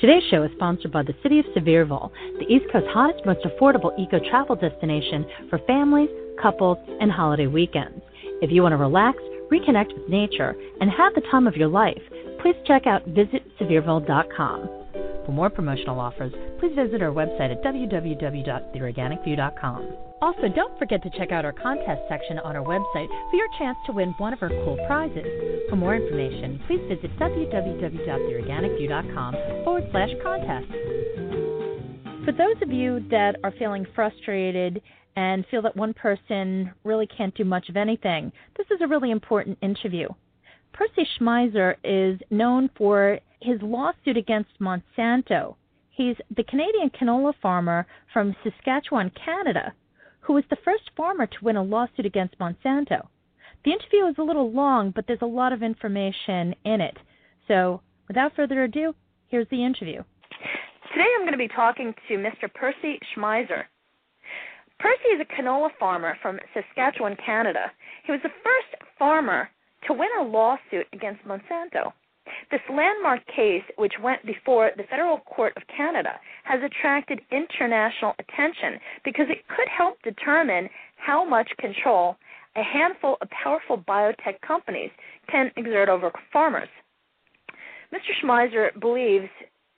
Today's show is sponsored by the City of Sevierville, the East Coast's hottest, most affordable eco travel destination for families, couples, and holiday weekends. If you want to relax, reconnect with nature, and have the time of your life, please check out visitsevierville.com. For more promotional offers, please visit our website at www.theorganicview.com. Also, don't forget to check out our contest section on our website for your chance to win one of our cool prizes. For more information, please visit www.theorganicview.com forward slash contest. For those of you that are feeling frustrated and feel that one person really can't do much of anything, this is a really important interview. Percy Schmeiser is known for his lawsuit against Monsanto. He's the Canadian canola farmer from Saskatchewan, Canada, who was the first farmer to win a lawsuit against Monsanto. The interview is a little long, but there's a lot of information in it. So, without further ado, here's the interview. Today I'm going to be talking to Mr. Percy Schmeiser. Percy is a canola farmer from Saskatchewan, Canada. He was the first farmer to win a lawsuit against Monsanto. This landmark case, which went before the Federal Court of Canada, has attracted international attention because it could help determine how much control a handful of powerful biotech companies can exert over farmers. Mr. Schmeiser believes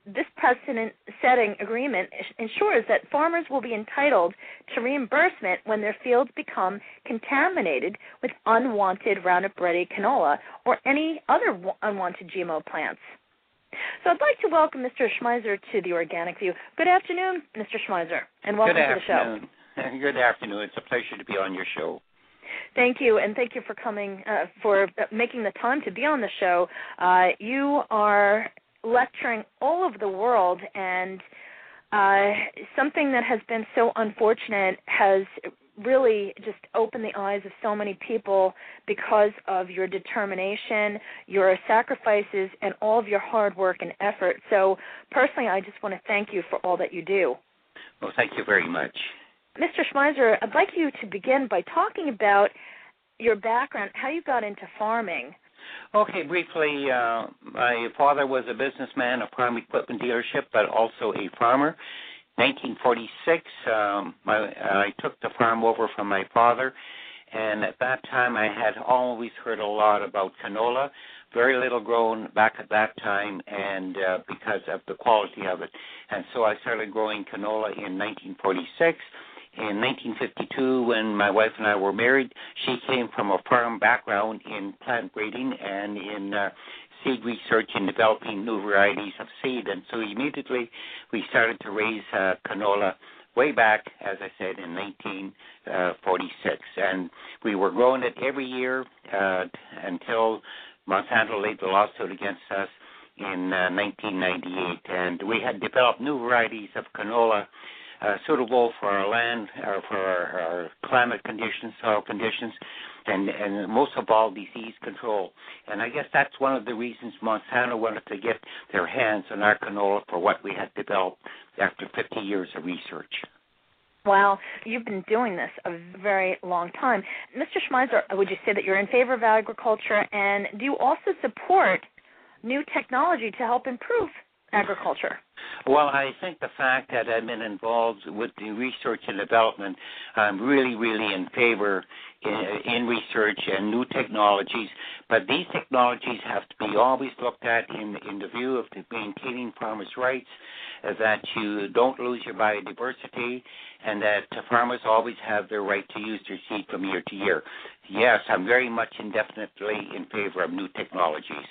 this precedent setting agreement ensures that farmers will be entitled to reimbursement when their fields become contaminated with unwanted Roundup Ready canola or any other unwanted GMO plants. So I'd like to welcome Mr. Schmeiser to the Organic View. Good afternoon, Mr. Schmeiser, and welcome to the show. Good afternoon. It's a pleasure to be on your show. Thank you, and thank you for coming, uh, for making the time to be on the show. Uh, you are lecturing all over the world, and uh, something that has been so unfortunate has really just opened the eyes of so many people because of your determination, your sacrifices, and all of your hard work and effort. So, personally, I just want to thank you for all that you do. Well, thank you very much. Mr. Schmeiser, I'd like you to begin by talking about your background, how you got into farming. Okay, briefly, uh, my father was a businessman, a farm equipment dealership, but also a farmer. 1946, um, my, I took the farm over from my father, and at that time I had always heard a lot about canola. Very little grown back at that time, and uh, because of the quality of it, and so I started growing canola in 1946 in 1952 when my wife and I were married. She came from a farm background in plant breeding and in uh, seed research and developing new varieties of seed. And so immediately we started to raise uh, canola way back, as I said, in 1946. And we were growing it every year uh, until Monsanto laid the lawsuit against us in uh, 1998. And we had developed new varieties of canola uh, suitable for our land, or uh, for our, our climate conditions, soil conditions, and and most of all disease control. And I guess that's one of the reasons Monsanto wanted to get their hands on our canola for what we had developed after 50 years of research. Wow, you've been doing this a very long time. Mr. Schmeiser, would you say that you're in favor of agriculture, and do you also support new technology to help improve agriculture? Well, I think the fact that I've been involved with the research and development, I'm really, really in favor in, in research and new technologies. But these technologies have to be always looked at in, in the view of maintaining farmers' rights, uh, that you don't lose your biodiversity, and that farmers always have their right to use their seed from year to year. Yes, I'm very much indefinitely in favor of new technologies.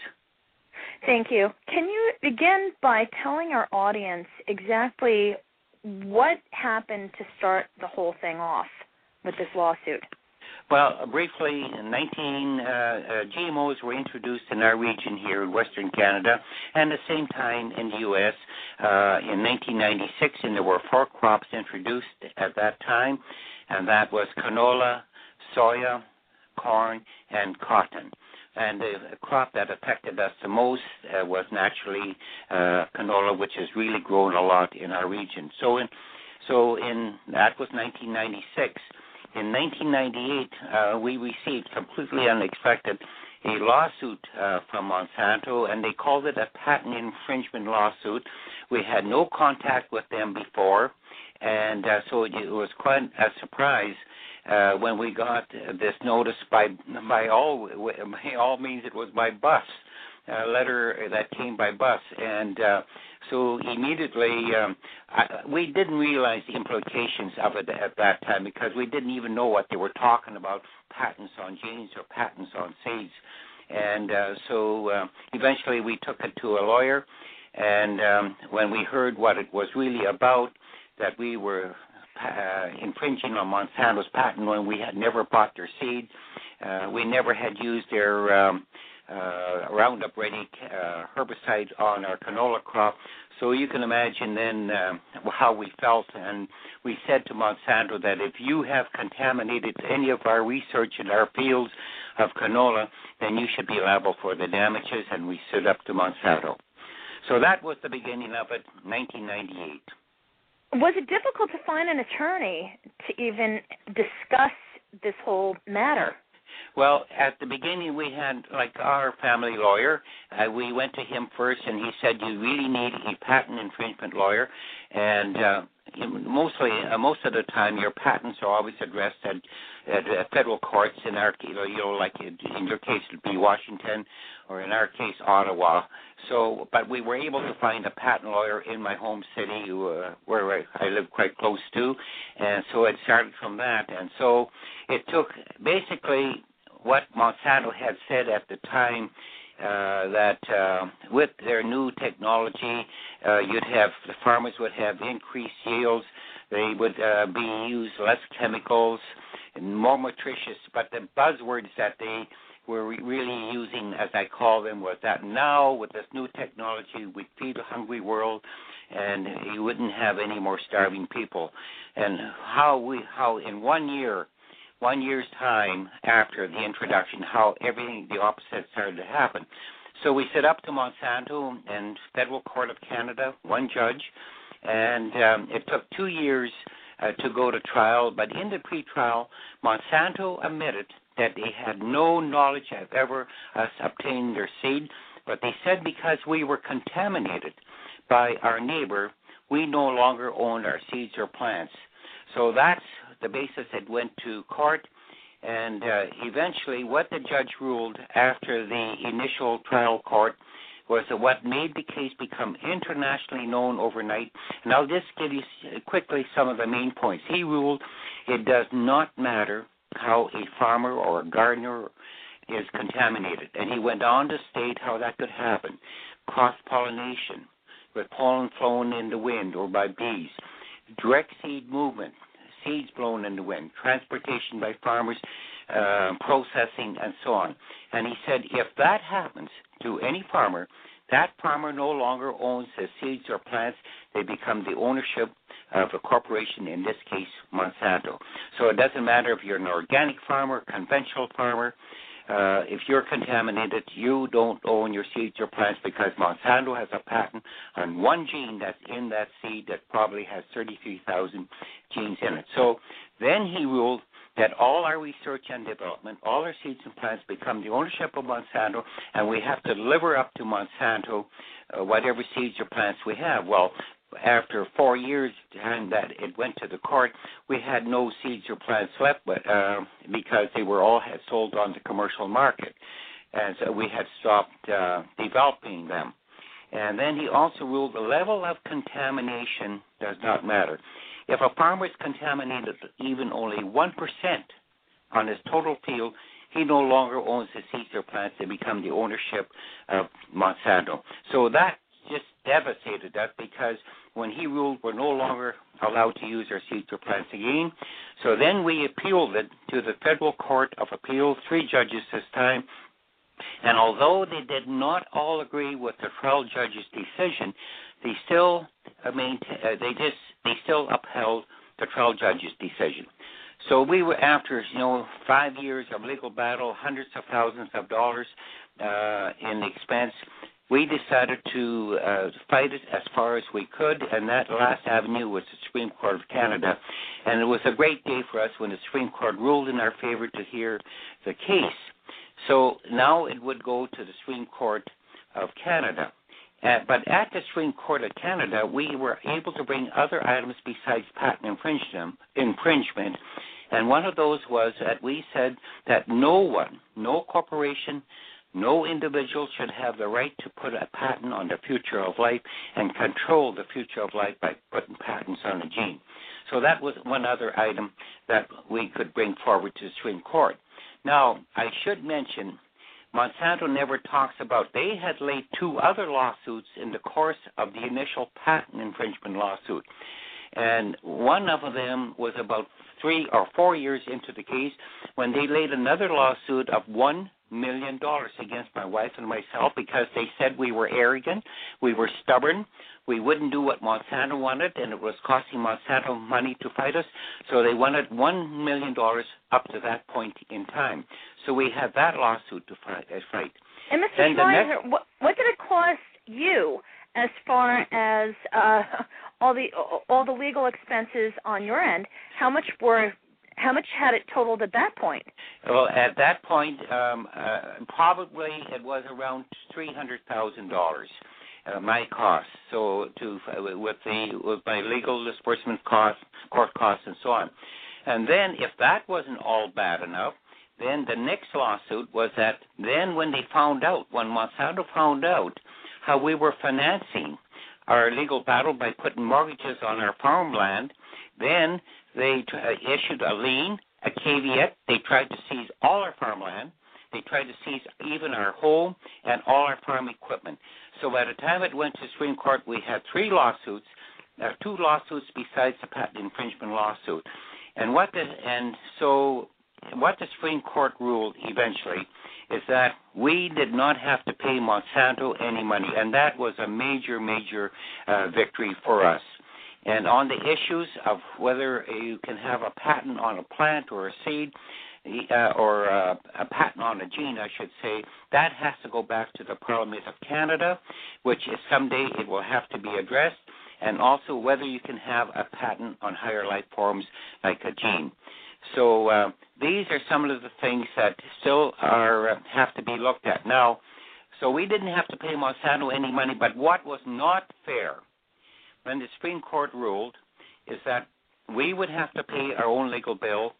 Thank you. Can you begin by telling our audience exactly what happened to start the whole thing off with this lawsuit? Well, briefly, in 19 uh, uh, GMOs were introduced in our region here in Western Canada, and at the same time in the U.S. Uh, in 1996, and there were four crops introduced at that time. and that was canola, soya, corn, and cotton. And the crop that affected us the most uh, was naturally uh, canola, which has really grown a lot in our region. So in so in that was 1996. In 1998, uh, we received completely unexpected a lawsuit uh, from Monsanto, and they called it a patent infringement lawsuit. We had no contact with them before, and uh, so it, it was quite a surprise uh, when we got this notice by by all by all means it was by bus a letter that came by bus. And uh, so immediately um, I, we didn't realize the implications of it at that time because we didn't even know what they were talking about patents on genes or patents on seeds. And uh, so uh, eventually we took it to a lawyer. And um, when we heard what it was really about that we were uh, infringing on Monsanto's patent when we had never bought their seed. Uh, we never had used their um, uh, Roundup Ready uh, herbicide on our canola crop. So you can imagine then uh, how we felt, and we said to Monsanto that if you have contaminated any of our research in our fields of canola, then you should be liable for the damages, and we stood up to Monsanto. So that was the beginning of it, 1998 was it difficult to find an attorney to even discuss this whole matter? Well, at the beginning, we had like our family lawyer. Uh, we went to him first, and he said you really need a patent infringement lawyer, and uh, mostly uh, most of the time your patents are always addressed at, at, at federal courts. In our you know, you know like in your case it'd be Washington, or in our case Ottawa. So, but we were able to find a patent lawyer in my home city, uh, where I, I live quite close to, and so it started from that. And so it took basically what Monsanto had said at the time uh, that uh, with their new technology, uh, you'd have the farmers would have increased yields. They would uh, be used less chemicals and more nutritious. But the buzzwords that they were really using, as I call them, was that now with this new technology, we feed a hungry world, and you wouldn't have any more starving people. And how we, how in one year, one year's time after the introduction, how everything the opposite started to happen. So we set up to Monsanto and Federal Court of Canada, one judge, and um, it took two years uh, to go to trial. But in the pretrial, Monsanto admitted that they had no knowledge of ever uh, obtaining their seed, but they said because we were contaminated by our neighbor, we no longer owned our seeds or plants. So that's the basis. It went to court, and uh, eventually, what the judge ruled after the initial trial court was what made the case become internationally known overnight. And I'll just give you quickly some of the main points. He ruled it does not matter how a farmer or a gardener is contaminated. And he went on to state how that could happen cross pollination, with pollen flown in the wind or by bees, direct seed movement, seeds blown in the wind, transportation by farmers, uh, processing, and so on. And he said if that happens to any farmer, that farmer no longer owns the seeds or plants. They become the ownership of a corporation, in this case, Monsanto. So it doesn't matter if you're an organic farmer, conventional farmer. Uh, if you're contaminated, you don't own your seeds or plants because Monsanto has a patent on one gene that's in that seed that probably has 33,000 genes in it. So then he ruled that all our research and development, all our seeds and plants become the ownership of Monsanto, and we have to deliver up to Monsanto uh, whatever seeds or plants we have. Well, after four years and that it went to the court, we had no seeds or plants left, but uh, because they were all had sold on the commercial market, and so we had stopped uh, developing them. And then he also ruled the level of contamination does not matter. If a farmer is contaminated even only 1% on his total field, he no longer owns the seeds or plants. They become the ownership of Monsanto. So that just devastated us because when he ruled we're no longer allowed to use our seeds or plants again. So then we appealed it to the Federal Court of Appeals, three judges this time. And although they did not all agree with the trial judge's decision, they still uh, maintain, uh, they just they still upheld the trial judge's decision. So we were after you know five years of legal battle, hundreds of thousands of dollars uh, in expense. We decided to uh, fight it as far as we could, and that last avenue was the Supreme Court of Canada. And it was a great day for us when the Supreme Court ruled in our favor to hear the case. So now it would go to the Supreme Court of Canada. Uh, but at the Supreme Court of Canada, we were able to bring other items besides patent infringement, infringement. And one of those was that we said that no one, no corporation, no individual should have the right to put a patent on the future of life and control the future of life by putting patents on a gene. So that was one other item that we could bring forward to the Supreme Court. Now, I should mention Monsanto never talks about they had laid two other lawsuits in the course of the initial patent infringement lawsuit. And one of them was about three or four years into the case when they laid another lawsuit of one million dollars against my wife and myself because they said we were arrogant, we were stubborn, we wouldn't do what Monsanto wanted, and it was costing Monsanto money to fight us. So they wanted one million dollars up to that point in time. So we had that lawsuit to fight. Uh, fight. And Mr. Schmeiser, next... what, what did it cost you as far as uh, all the all the legal expenses on your end? How much were how much had it totaled at that point? Well, at that point, um, uh, probably it was around three hundred thousand dollars. Uh, my costs, so to uh, with the with my legal disbursement costs, court costs, and so on. And then, if that wasn't all bad enough, then the next lawsuit was that then when they found out, when Monsanto found out how we were financing our legal battle by putting mortgages on our farmland, then they t- uh, issued a lien, a caveat. They tried to seize all our farmland. They tried to seize even our home and all our farm equipment. So by the time it went to Supreme Court, we had three lawsuits, uh, two lawsuits besides the patent infringement lawsuit. And what the, and so what the Supreme Court ruled eventually is that we did not have to pay Monsanto any money, and that was a major, major uh, victory for us. And on the issues of whether you can have a patent on a plant or a seed, uh, or uh, a patent on a gene, I should say, that has to go back to the Parliament of Canada, which is someday it will have to be addressed, and also whether you can have a patent on higher life forms like a gene. So uh, these are some of the things that still are uh, have to be looked at now. So we didn't have to pay Monsanto any money, but what was not fair when the Supreme Court ruled is that we would have to pay our own legal bill.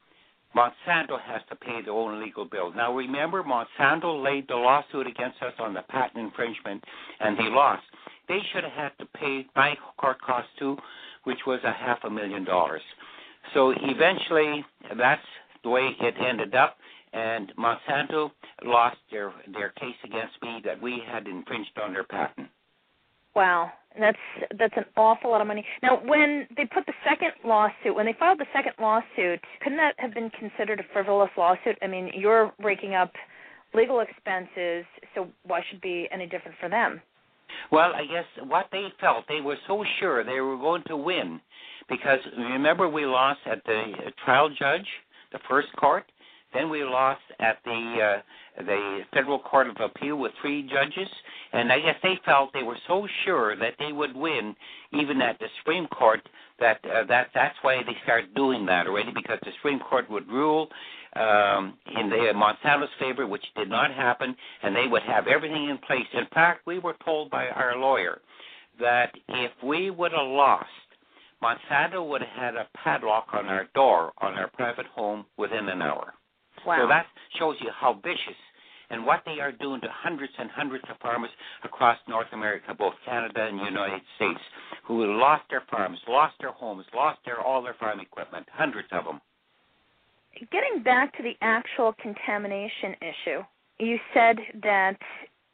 Monsanto has to pay their own legal bill. Now, remember, Monsanto laid the lawsuit against us on the patent infringement, and they lost. They should have had to pay my court costs too, which was a half a million dollars. So eventually, that's the way it ended up, and Monsanto lost their their case against me that we had infringed on their patent. Wow, that's that's an awful lot of money. Now, when they put the second lawsuit, when they filed the second lawsuit, couldn't that have been considered a frivolous lawsuit? I mean, you're raking up legal expenses, so why should be any different for them? Well, I guess what they felt, they were so sure they were going to win, because remember we lost at the trial judge, the first court, then we lost at the uh, the federal court of appeal with three judges, and I guess they felt they were so sure that they would win, even at the Supreme Court, that uh, that that's why they started doing that already, because the Supreme Court would rule um, in the Monsanto's favor, which did not happen, and they would have everything in place. In fact, we were told by our lawyer that if we would have lost, Monsanto would have had a padlock on our door on our private home within an hour. Wow. So that shows you how vicious and what they are doing to hundreds and hundreds of farmers across North America, both Canada and the United States, who lost their farms, lost their homes, lost their all their farm equipment, hundreds of them. Getting back to the actual contamination issue, you said that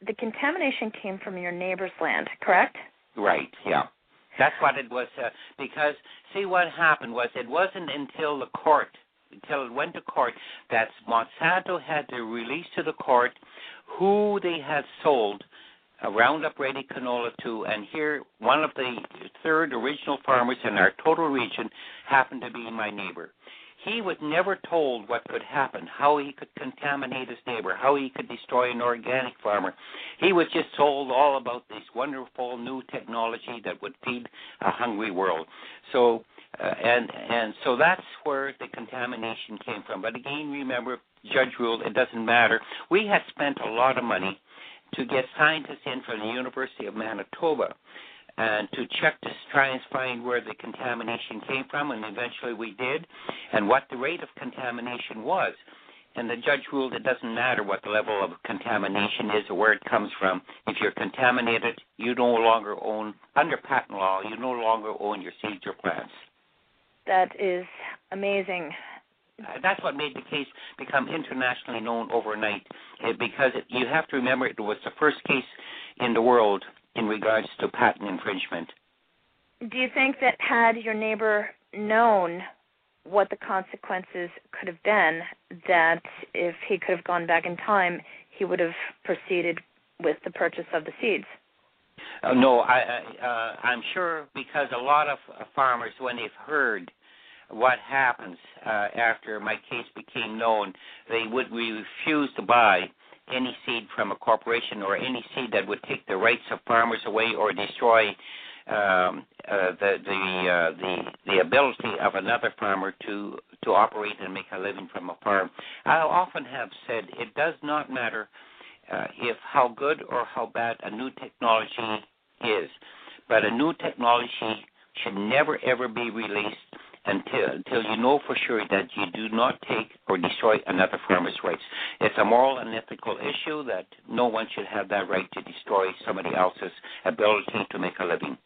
the contamination came from your neighbor's land, correct? Right. Yeah. That's what it was. Uh, because see, what happened was it wasn't until the court until it went to court that Monsanto had to release to the court who they had sold a Roundup Ready canola to, and here one of the third original farmers in our total region happened to be my neighbor. He was never told what could happen, how he could contaminate his neighbor, how he could destroy an organic farmer. He was just told all about this wonderful new technology that would feed a hungry world. So, uh, and and so that's where the contamination came from. But again, remember, judge ruled it doesn't matter. We had spent a lot of money to get scientists in from the University of Manitoba and to check to try and find where the contamination came from, and eventually we did, and what the rate of contamination was. And the judge ruled it doesn't matter what the level of contamination is or where it comes from. If you're contaminated, you no longer own, under patent law, you no longer own your seeds or plants. That is amazing. Uh, that's what made the case become internationally known overnight, uh, because it, you have to remember it was the first case in the world in regards to patent infringement. Do you think that had your neighbor known what the consequences could have been, that if he could have gone back in time, he would have proceeded with the purchase of the seeds? Uh, no, I, I, uh, I'm sure because a lot of farmers, when they've heard what happens uh, after my case became known, they would refuse to buy any seed from a corporation or any seed that would take the rights of farmers away or destroy um, uh, the the, uh, the the ability of another farmer to to operate and make a living from a farm. I often have said it does not matter uh, if how good or how bad a new technology is, but a new technology should never ever be released until until you know for sure that you do not take or destroy another farmer's rights. It's a moral and ethical issue that no one should have that right to destroy somebody else's ability to make a living.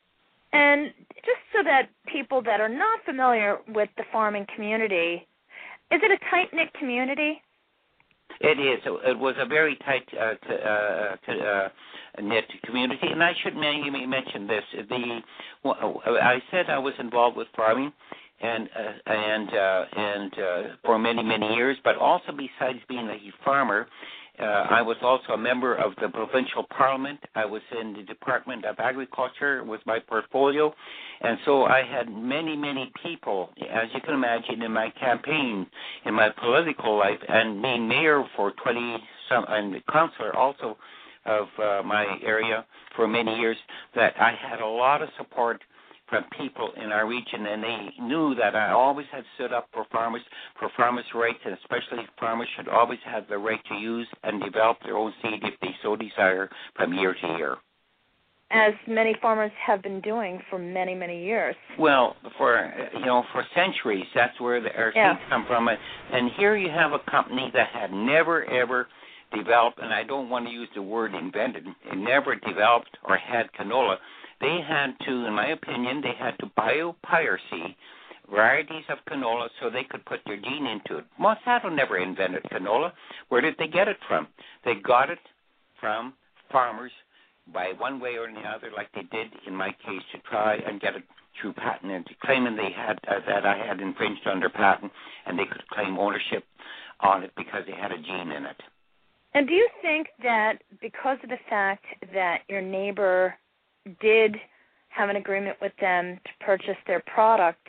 And just so that people that are not familiar with the farming community, is it a tight knit community? It is. It was a very tight uh, to, uh, to, uh, knit community, and I should mention this. The I said I was involved with farming, and uh, and uh, and uh, for many many years. But also besides being a farmer, uh, I was also a member of the provincial parliament. I was in the Department of Agriculture was my portfolio, and so I had many many people, as you can imagine, in my campaign, in my political life, and being mayor for twenty some and councillor also of uh, my area for many years. That I had a lot of support from people in our region, and they knew that I always had stood up for farmers, for farmers' rights, and especially farmers should always have the right to use and develop their own seed if they so desire from year to year. As many farmers have been doing for many, many years. Well, for you know, for centuries, that's where the, our yeah. seeds come from. And here you have a company that had never ever developed, and I don't want to use the word invented, it never developed or had canola they had to, in my opinion, they had to biopiracy varieties of canola so they could put their gene into it. Monsanto never invented canola. Where did they get it from? They got it from farmers by one way or another, like they did in my case, to try and get it through patent and claiming they had uh, that I had infringed under patent, and they could claim ownership on it because they had a gene in it. And do you think that because of the fact that your neighbor did have an agreement with them to purchase their product,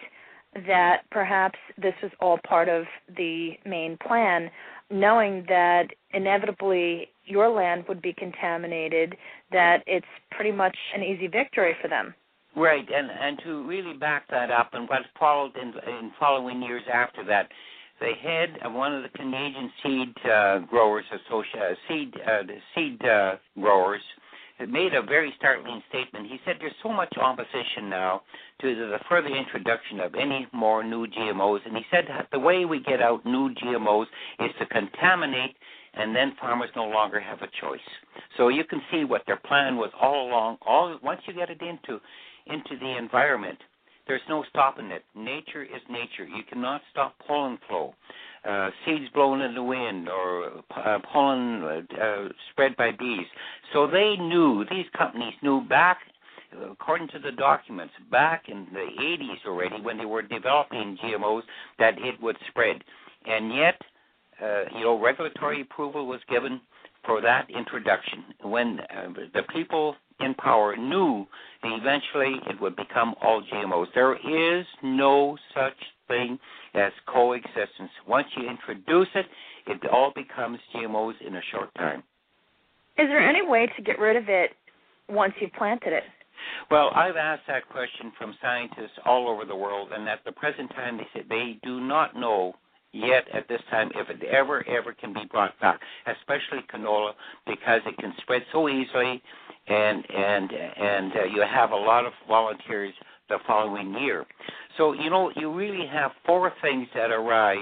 that perhaps this was all part of the main plan, knowing that inevitably your land would be contaminated, that it's pretty much an easy victory for them. Right, and and to really back that up, and what followed in, in following years after that, the head of one of the Canadian seed uh, growers association, uh, seed uh, seed uh, growers made a very startling statement. He said there's so much opposition now to the further introduction of any more new GMOs, and he said that the way we get out new GMOs is to contaminate, and then farmers no longer have a choice. So you can see what their plan was all along. All once you get it into into the environment, there's no stopping it. Nature is nature. You cannot stop pollen flow uh, seeds blown in the wind or uh, pollen uh, spread by bees. So they knew, these companies knew back, according to the documents, back in the 80s already when they were developing GMOs, that it would spread. And yet, uh, you know, regulatory approval was given for that introduction. When uh, the people in power knew that eventually it would become all GMOs. There is no such thing as coexistence. Once you introduce it, it all becomes GMOs in a short time. Is there any way to get rid of it once you've planted it? Well, I've asked that question from scientists all over the world, and at the present time, they say they do not know yet at this time if it ever, ever can be brought back, especially canola, because it can spread so easily, and and and uh, you have a lot of volunteers the following year. So you know, you really have four things that arise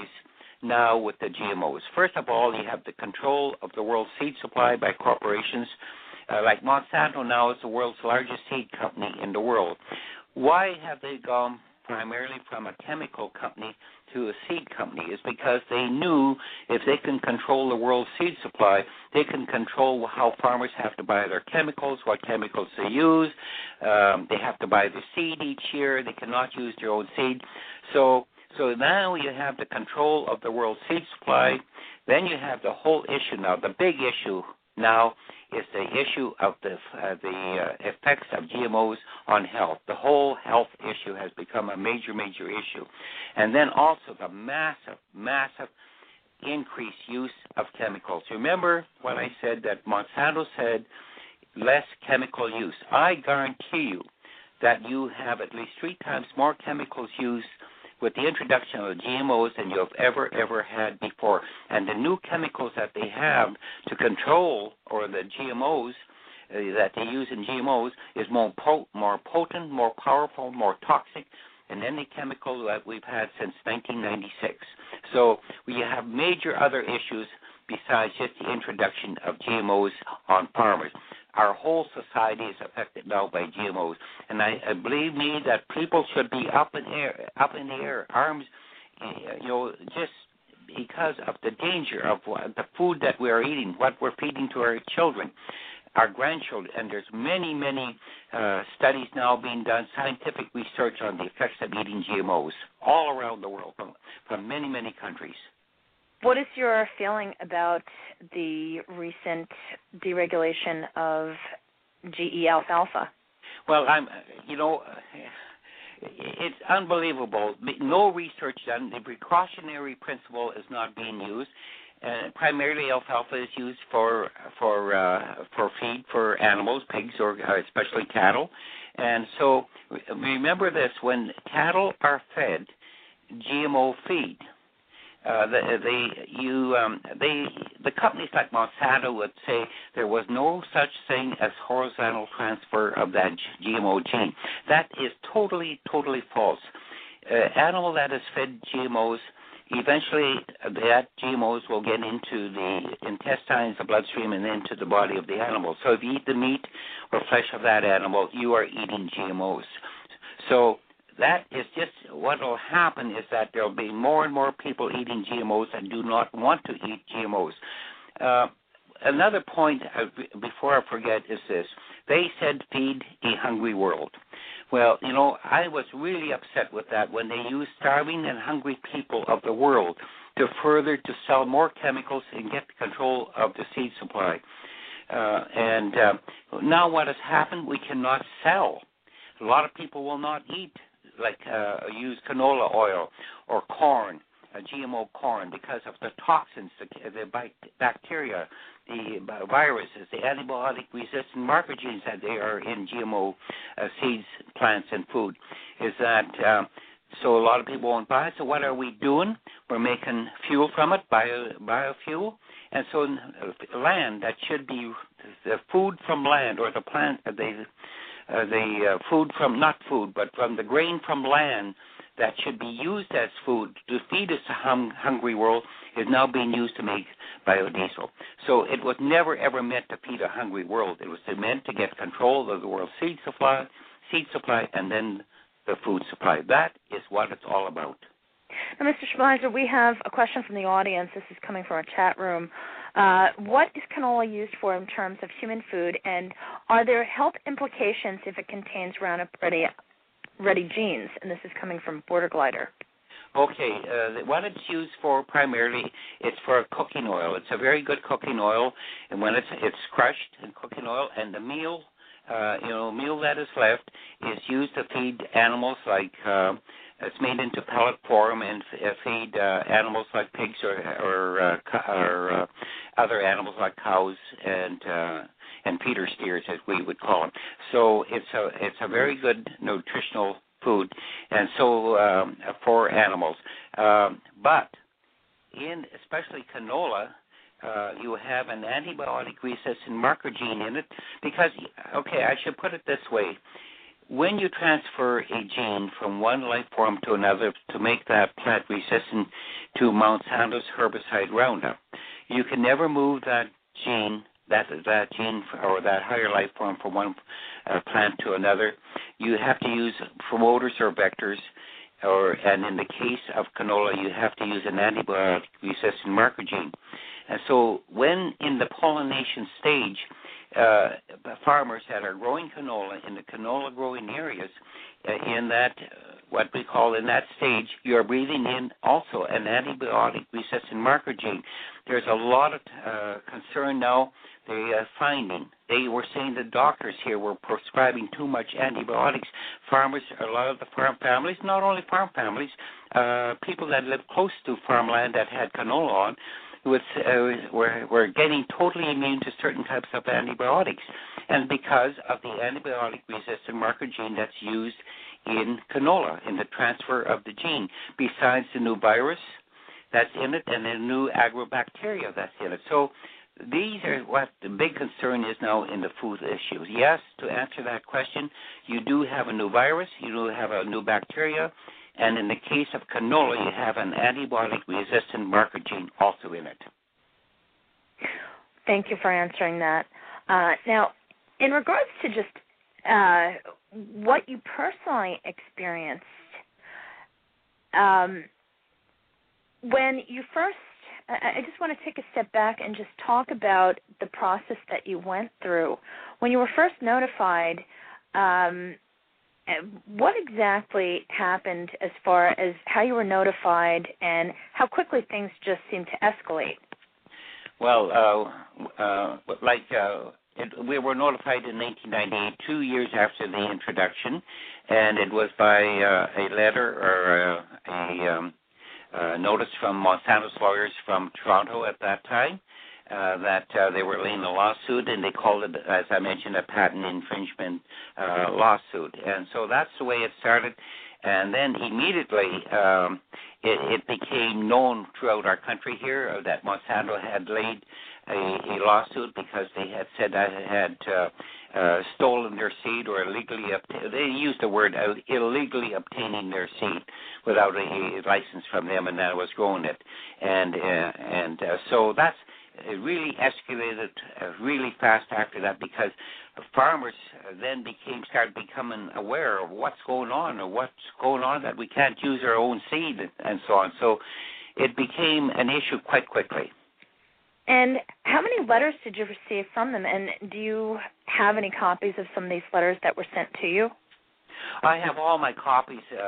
now with the GMOs. First of all, you have the control of the world seed supply by corporations uh, like Monsanto now is the world's largest seed company in the world. Why have they gone primarily from a chemical company to a seed company is because they knew if they can control the world's seed supply, they can control how farmers have to buy their chemicals, what chemicals they use. Um, they have to buy the seed each year. They cannot use their own seed. So, so now you have the control of the world's seed supply. Then you have the whole issue now. The big issue now is the issue of the uh, the uh, effects of GMOs on health. The whole health issue has become a major, major issue, and then also the massive, massive increased use of chemicals. Remember when I said that Monsanto said less chemical use? I guarantee you that you have at least three times more chemicals used with the introduction of GMOs than you have ever, ever had before. And the new chemicals that they have to control, or the GMOs uh, that they use in GMOs, is more, po- more potent, more powerful, more toxic than any chemical that we've had since 1996. So we have major other issues besides just the introduction of GMOs on farmers our whole society is affected now by GMOs, and I, I believe me that people should be up in air, up in the air, arms, you know, just because of the danger of the food that we are eating, what we're feeding to our children, our grandchildren, and there's many, many uh, studies now being done, scientific research on the effects of eating GMOs all around the world, from, from many, many countries. What is your feeling about the recent deregulation of GE alfalfa? Well, I'm, you know, it's unbelievable. No research done. The precautionary principle is not being used. Uh, primarily, alfalfa is used for for uh, for feed for animals, pigs, or uh, especially cattle. And so, remember this: when cattle are fed GMO feed, uh, the, the you um, they the companies like Monsanto would say there was no such thing as horizontal transfer of that GMO gene. That is totally totally false. Uh, animal that is fed GMOs eventually that GMOs will get into the intestines, the bloodstream, and into the body of the animal. So if you eat the meat or flesh of that animal, you are eating GMOs. So that is just what will happen is that there will be more and more people eating GMOs and do not want to eat GMOs. Uh, another point uh, before I forget is this: they said feed a hungry world. Well, you know, I was really upset with that when they used starving and hungry people of the world to further to sell more chemicals and get control of the seed supply. Uh, and uh, now what has happened? We cannot sell. A lot of people will not eat like uh, use canola oil or corn, uh, GMO corn, because of the toxins, the, the bacteria, the viruses, the antibiotic resistant marker genes that they are in GMO uh, seeds, plants, and food. Is that uh, so? A lot of people won't buy it. So what are we doing? We're making fuel from it, bio biofuel, and so uh, land that should be the food from land or the plant, the uh, the uh, food from not food, but from the grain from land that should be used as food to feed a hum- hungry world is now being used to make biodiesel. So it was never ever meant to feed a hungry world. It was meant to get control of the world's seed supply, seed supply, and then the food supply. That is what it's all about. Now, Mr. Schmeiser, we have a question from the audience. This is coming from our chat room. Uh, what is canola used for in terms of human food, and are there health implications if it contains Roundup Ready, ready genes? And this is coming from Border Glider. Okay, uh, what it's used for primarily, it's for cooking oil. It's a very good cooking oil, and when it's it's crushed in cooking oil, and the meal uh, you know, meal that is left is used to feed animals like uh, it's made into pellet form and uh, feed uh, animals like pigs or or, uh, or uh, other animals like cows and uh, and feeder steers, as we would call them. So it's a it's a very good nutritional food, and so um, for animals. Um, but in especially canola, uh, you have an antibiotic resistant marker gene in it because okay, I should put it this way when you transfer a gene from one life form to another to make that plant resistant to Monsanto's herbicide Roundup, you can never move that gene that that gene or that higher life form from one uh, plant to another. You have to use promoters or vectors, or and in the case of canola, you have to use an antibiotic resistant marker gene. And so, when in the pollination stage, uh, farmers that are growing canola in the canola growing areas, uh, in that uh, what we call in that stage, you are breathing in also an antibiotic resistant marker gene. There's a lot of uh, concern now. They are finding they were saying the doctors here were prescribing too much antibiotics. Farmers, a lot of the farm families, not only farm families, uh, people that live close to farmland that had canola on, was uh, were were getting totally immune to certain types of antibiotics, and because of the antibiotic resistant marker gene that's used in canola in the transfer of the gene, besides the new virus that's in it and the new agrobacteria that's in it. So these are what the big concern is now in the food issues. Yes, to answer that question, you do have a new virus, you do have a new bacteria, and in the case of canola, you have an antibiotic resistant marker gene also in it. Thank you for answering that. Uh, now, in regards to just uh, what you personally experienced, um, when you first, I just want to take a step back and just talk about the process that you went through. When you were first notified, um, what exactly happened as far as how you were notified and how quickly things just seemed to escalate? Well, uh, uh, like uh, it, we were notified in 1998, two years after the introduction, and it was by uh, a letter or a, a um, uh, notice from Monsanto's lawyers from Toronto at that time uh, that uh, they were laying a lawsuit, and they called it, as I mentioned, a patent infringement uh, lawsuit. And so that's the way it started. And then immediately um, it, it became known throughout our country here that Monsanto had laid a, a lawsuit because they had said I had uh, uh, stolen their seed or illegally obtained. They used the word illegally obtaining their seed without a, license from them, and that was growing it. And uh, and uh, so that's it really escalated uh, really fast after that because farmers then became started becoming aware of what's going on or what's going on that we can't use our own seed and so on. So it became an issue quite quickly. And how many letters did you receive from them? And do you have any copies of some of these letters that were sent to you? I have all my copies uh,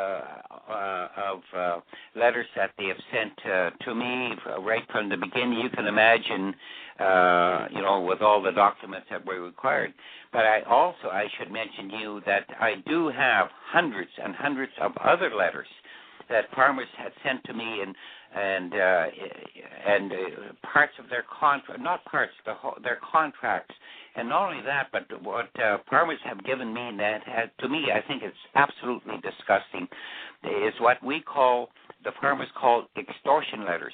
uh, of uh, letters that they have sent uh, to me right from the beginning. You can imagine, uh, you know, with all the documents that were required. But I also, I should mention to you that I do have hundreds and hundreds of other letters that farmers had sent to me and and uh, and parts of their contract, not parts, the whole, their contracts, and not only that, but what uh, farmers have given me that has, to me, I think it's absolutely disgusting, is what we call the farmers call extortion letters.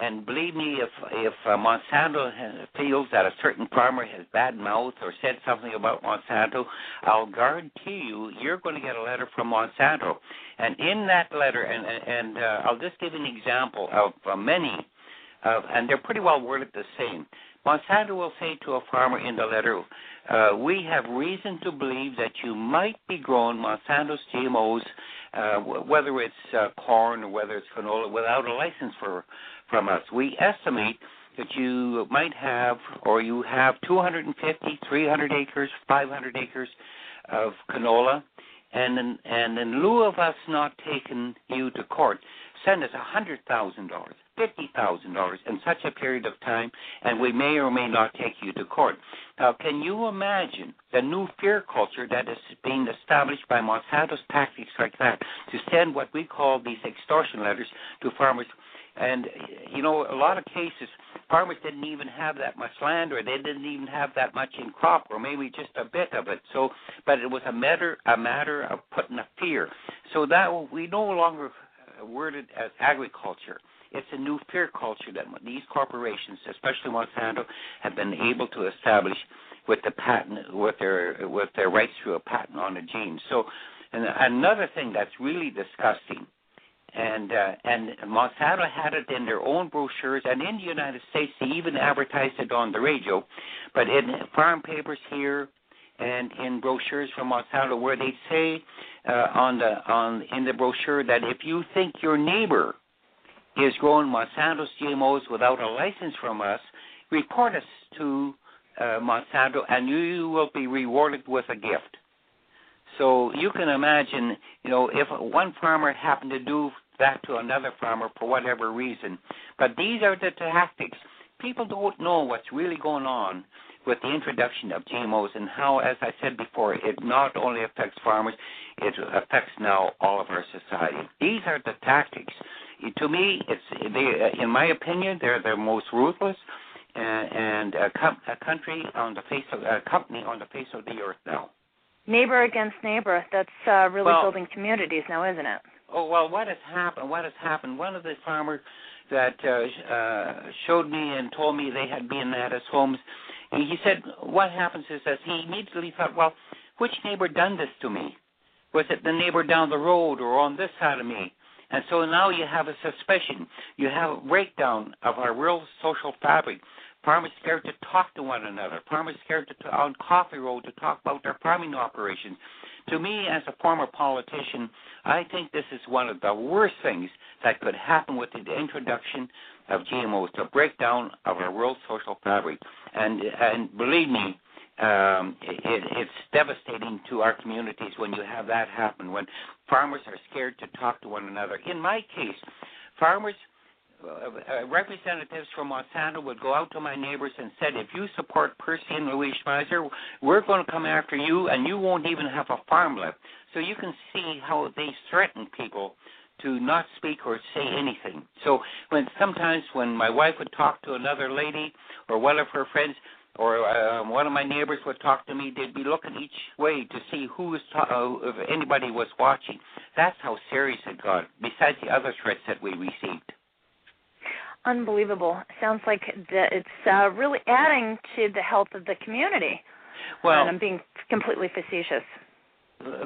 And believe me, if if uh, Monsanto feels that a certain farmer has bad mouth or said something about Monsanto, I'll guarantee you, you're going to get a letter from Monsanto. And in that letter, and and uh, I'll just give an example of uh, many, uh, and they're pretty well worded the same. Monsanto will say to a farmer in the letter, uh, "We have reason to believe that you might be growing Monsanto's GMOs, uh, whether it's uh, corn or whether it's canola, without a license for." from us. We estimate that you might have, or you have 250, 300 acres, 500 acres of canola, and in, and in lieu of us not taking you to court, send us a hundred thousand dollars, fifty thousand dollars in such a period of time, and we may or may not take you to court. Now, can you imagine the new fear culture that is being established by Monsanto's tactics like that to send what we call these extortion letters to farmers? And you know, a lot of cases, farmers didn't even have that much land, or they didn't even have that much in crop, or maybe just a bit of it. So, but it was a matter a matter of putting a fear. So that we no longer uh, worded as agriculture. It's a new fear culture that these corporations, especially Monsanto, have been able to establish with the patent, with their with their rights through a patent on a gene. So, and another thing that's really disgusting, and uh, and Monsanto had it in their own brochures, and in the United States they even advertised it on the radio, but in farm papers here and in brochures from Monsanto where they say uh, on the on in the brochure that if you think your neighbor is growing Monsanto's GMOs without a license from us, report us to uh, Monsanto, and you will be rewarded with a gift. So you can imagine, you know, if one farmer happened to do that to another farmer for whatever reason. But these are the tactics. People don't know what's really going on with the introduction of GMOs and how, as I said before, it not only affects farmers, it affects now all of our society. These are the tactics. To me, it's they, in my opinion, they're the most ruthless and, and a, com- a country on the face of a company on the face of the earth now. Neighbor against neighbor. That's uh, really well, building communities now, isn't it? Oh well, what has happened? What has happened? One of the farmers that uh, uh, showed me and told me they had been at his homes he said, what happens is that he immediately thought, well, which neighbor done this to me? Was it the neighbor down the road or on this side of me? And so now you have a suspicion. You have a breakdown of our real social fabric. Farmers scared to talk to one another. Farmers scared to on Coffee Row to talk about their farming operations. To me, as a former politician, I think this is one of the worst things that could happen with the introduction of GMOs, the breakdown of our world social fabric. And and believe me, um, it, it's devastating to our communities when you have that happen. When farmers are scared to talk to one another. In my case, farmers. Uh, uh, representatives from Monsanto would go out to my neighbors and said, if you support Percy and Louise Schmeiser, we're going to come after you, and you won't even have a farm left. So you can see how they threaten people to not speak or say anything. So when sometimes when my wife would talk to another lady or one of her friends or uh, one of my neighbors would talk to me, they'd be looking each way to see who was ta- uh, if anybody was watching. That's how serious it got. Besides the other threats that we received. Unbelievable. Sounds like that it's uh, really adding to the health of the community. Well, and I'm being completely facetious.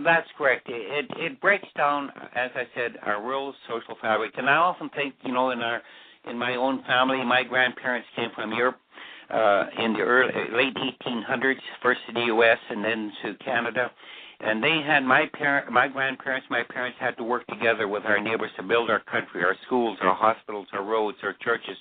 That's correct. It it breaks down, as I said, our real social fabric. And I often think, you know, in our in my own family, my grandparents came from Europe uh, in the early late 1800s, first to the U.S. and then to Canada and they had my parent, my grandparents, my parents had to work together with our neighbors to build our country, our schools, our hospitals, our roads, our churches.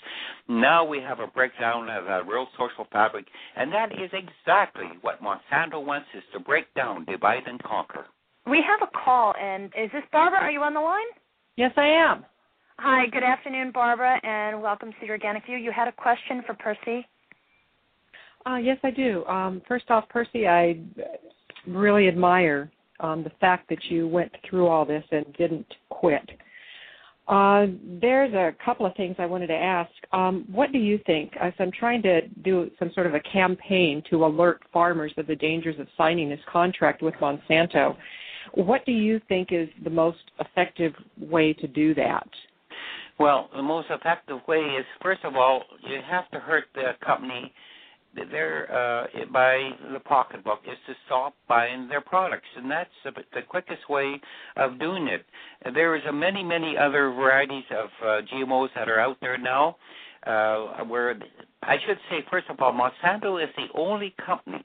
Now we have a breakdown of a real social fabric, and that is exactly what Monsanto wants: is to break down, divide, and conquer. We have a call, and is this Barbara? Are you on the line? Yes, I am. Hi, good afternoon, Barbara, and welcome to your Organic View. You had a question for Percy. Uh, yes, I do. Um, first off, Percy, I really admire um, the fact that you went through all this and didn't quit. Uh, there's a couple of things I wanted to ask. Um, what do you think? As I'm trying to do some sort of a campaign to alert farmers of the dangers of signing this contract with Monsanto, what do you think is the most effective way to do that? Well, the most effective way is, first of all, you have to hurt the company their uh, by the pocketbook is to stop buying their products, and that's the, the quickest way of doing it. There is a many, many other varieties of uh, GMOs that are out there now. Uh, where I should say, first of all, Monsanto is the only company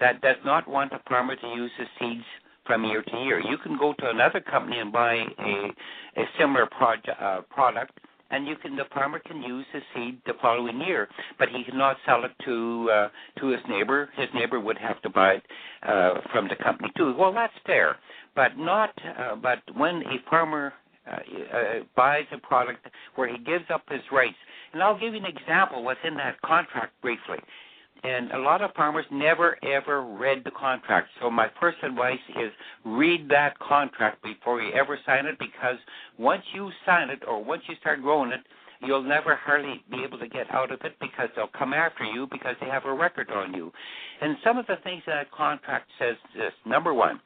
that does not want a farmer to use the seeds from year to year. You can go to another company and buy a a similar proje- uh, product and you can the farmer can use his seed the following year, but he cannot sell it to uh, to his neighbor. His neighbor would have to buy it uh, from the company too. Well, that's fair, but not. Uh, but when a farmer uh, uh, buys a product where he gives up his rights. And I'll give you an example what's in that contract briefly. And a lot of farmers never ever read the contract. So my first advice is read that contract before you ever sign it because once you sign it or once you start growing it, you'll never hardly be able to get out of it because they'll come after you because they have a record on you. And some of the things that contract says this. Number one,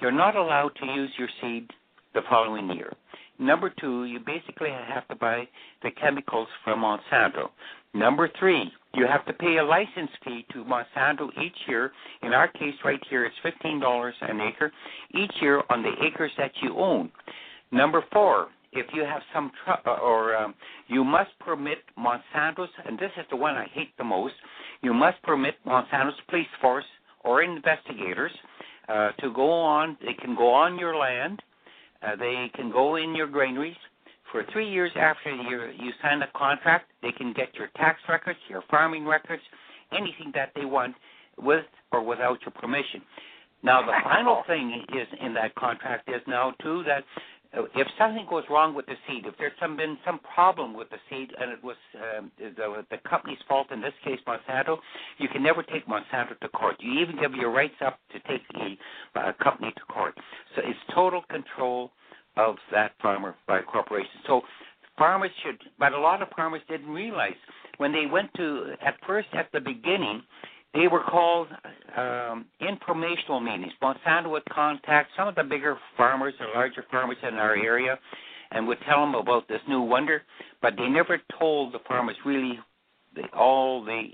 you're not allowed to use your seed the following year. Number two, you basically have to buy the chemicals from Monsanto. Number three, you have to pay a license fee to Monsanto each year. In our case, right here, it's $15 an acre each year on the acres that you own. Number four, if you have some tr- or um, you must permit Monsanto's, and this is the one I hate the most. You must permit Monsanto's police force or investigators uh, to go on. They can go on your land uh, they can go in your granaries. For three years after you, you sign the contract, they can get your tax records, your farming records, anything that they want with or without your permission. Now, the final thing is in that contract is now too that if something goes wrong with the seed, if there's some been some problem with the seed and it was um, the, the company's fault, in this case Monsanto, you can never take Monsanto to court. You even give your rights up to take the uh, company to court. So it's total control of that farmer by corporation. So farmers should, but a lot of farmers didn't realize when they went to at first at the beginning they were called um, informational meetings. Monsanto would contact some of the bigger farmers or larger farmers in our area and would tell them about this new wonder, but they never told the farmers really the, all the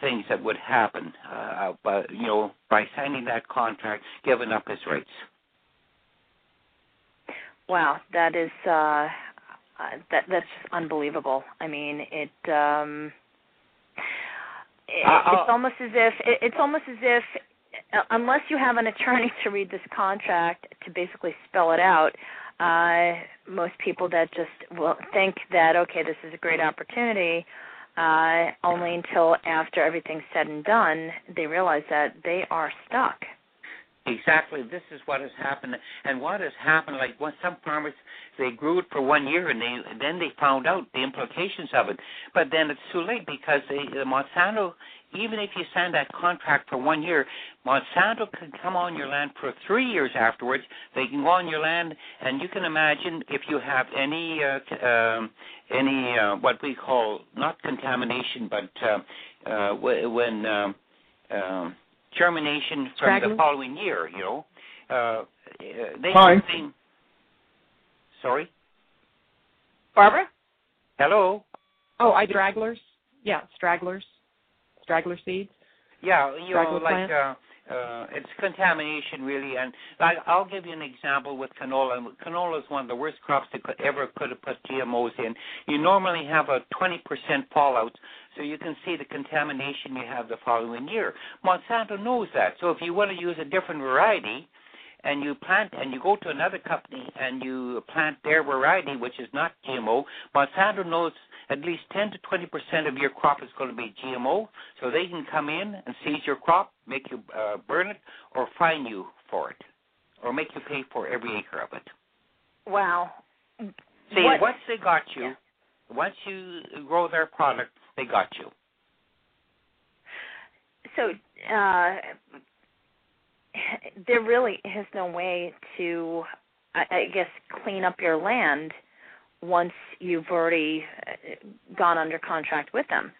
things that would happen, uh, by, you know, by signing that contract, giving up his rights. Wow, that is uh, that that's unbelievable. I mean, it. Um, it, uh, it's almost as if it, it's almost as if uh, unless you have an attorney to read this contract to basically spell it out, uh, most people that just will think that okay, this is a great opportunity. Uh, only until after everything's said and done, they realize that they are stuck. Exactly. This is what has happened, and what has happened. Like when some farmers, they grew it for one year, and they then they found out the implications of it. But then it's too late because they, the Monsanto, even if you sign that contract for one year, Monsanto can come on your land for three years afterwards. They can go on your land, and you can imagine if you have any uh, um, any uh, what we call not contamination, but uh, uh, when um, um, germination from the following year. You know, uh, they Hi. Seen... Sorry, Barbara. Hello. Oh, I stragglers. Yeah, stragglers, straggler seeds. Yeah, you know, like uh, uh, it's contamination really, and like, I'll give you an example with canola. Canola is one of the worst crops that could ever could have put GMOs in. You normally have a 20% fallout, so you can see the contamination you have the following year. Monsanto knows that, so if you want to use a different variety, and you plant and you go to another company and you plant their variety, which is not GMO, Monsanto knows at least 10 to 20 percent of your crop is going to be GMO, so they can come in and seize your crop, make you uh, burn it, or fine you for it, or make you pay for every acre of it. Wow. See, What- once they got you, Yeah. once you grow their product, they got you. So uh, there really is no way to, I, I guess, clean up your land once you've already uh, gone under contract with them.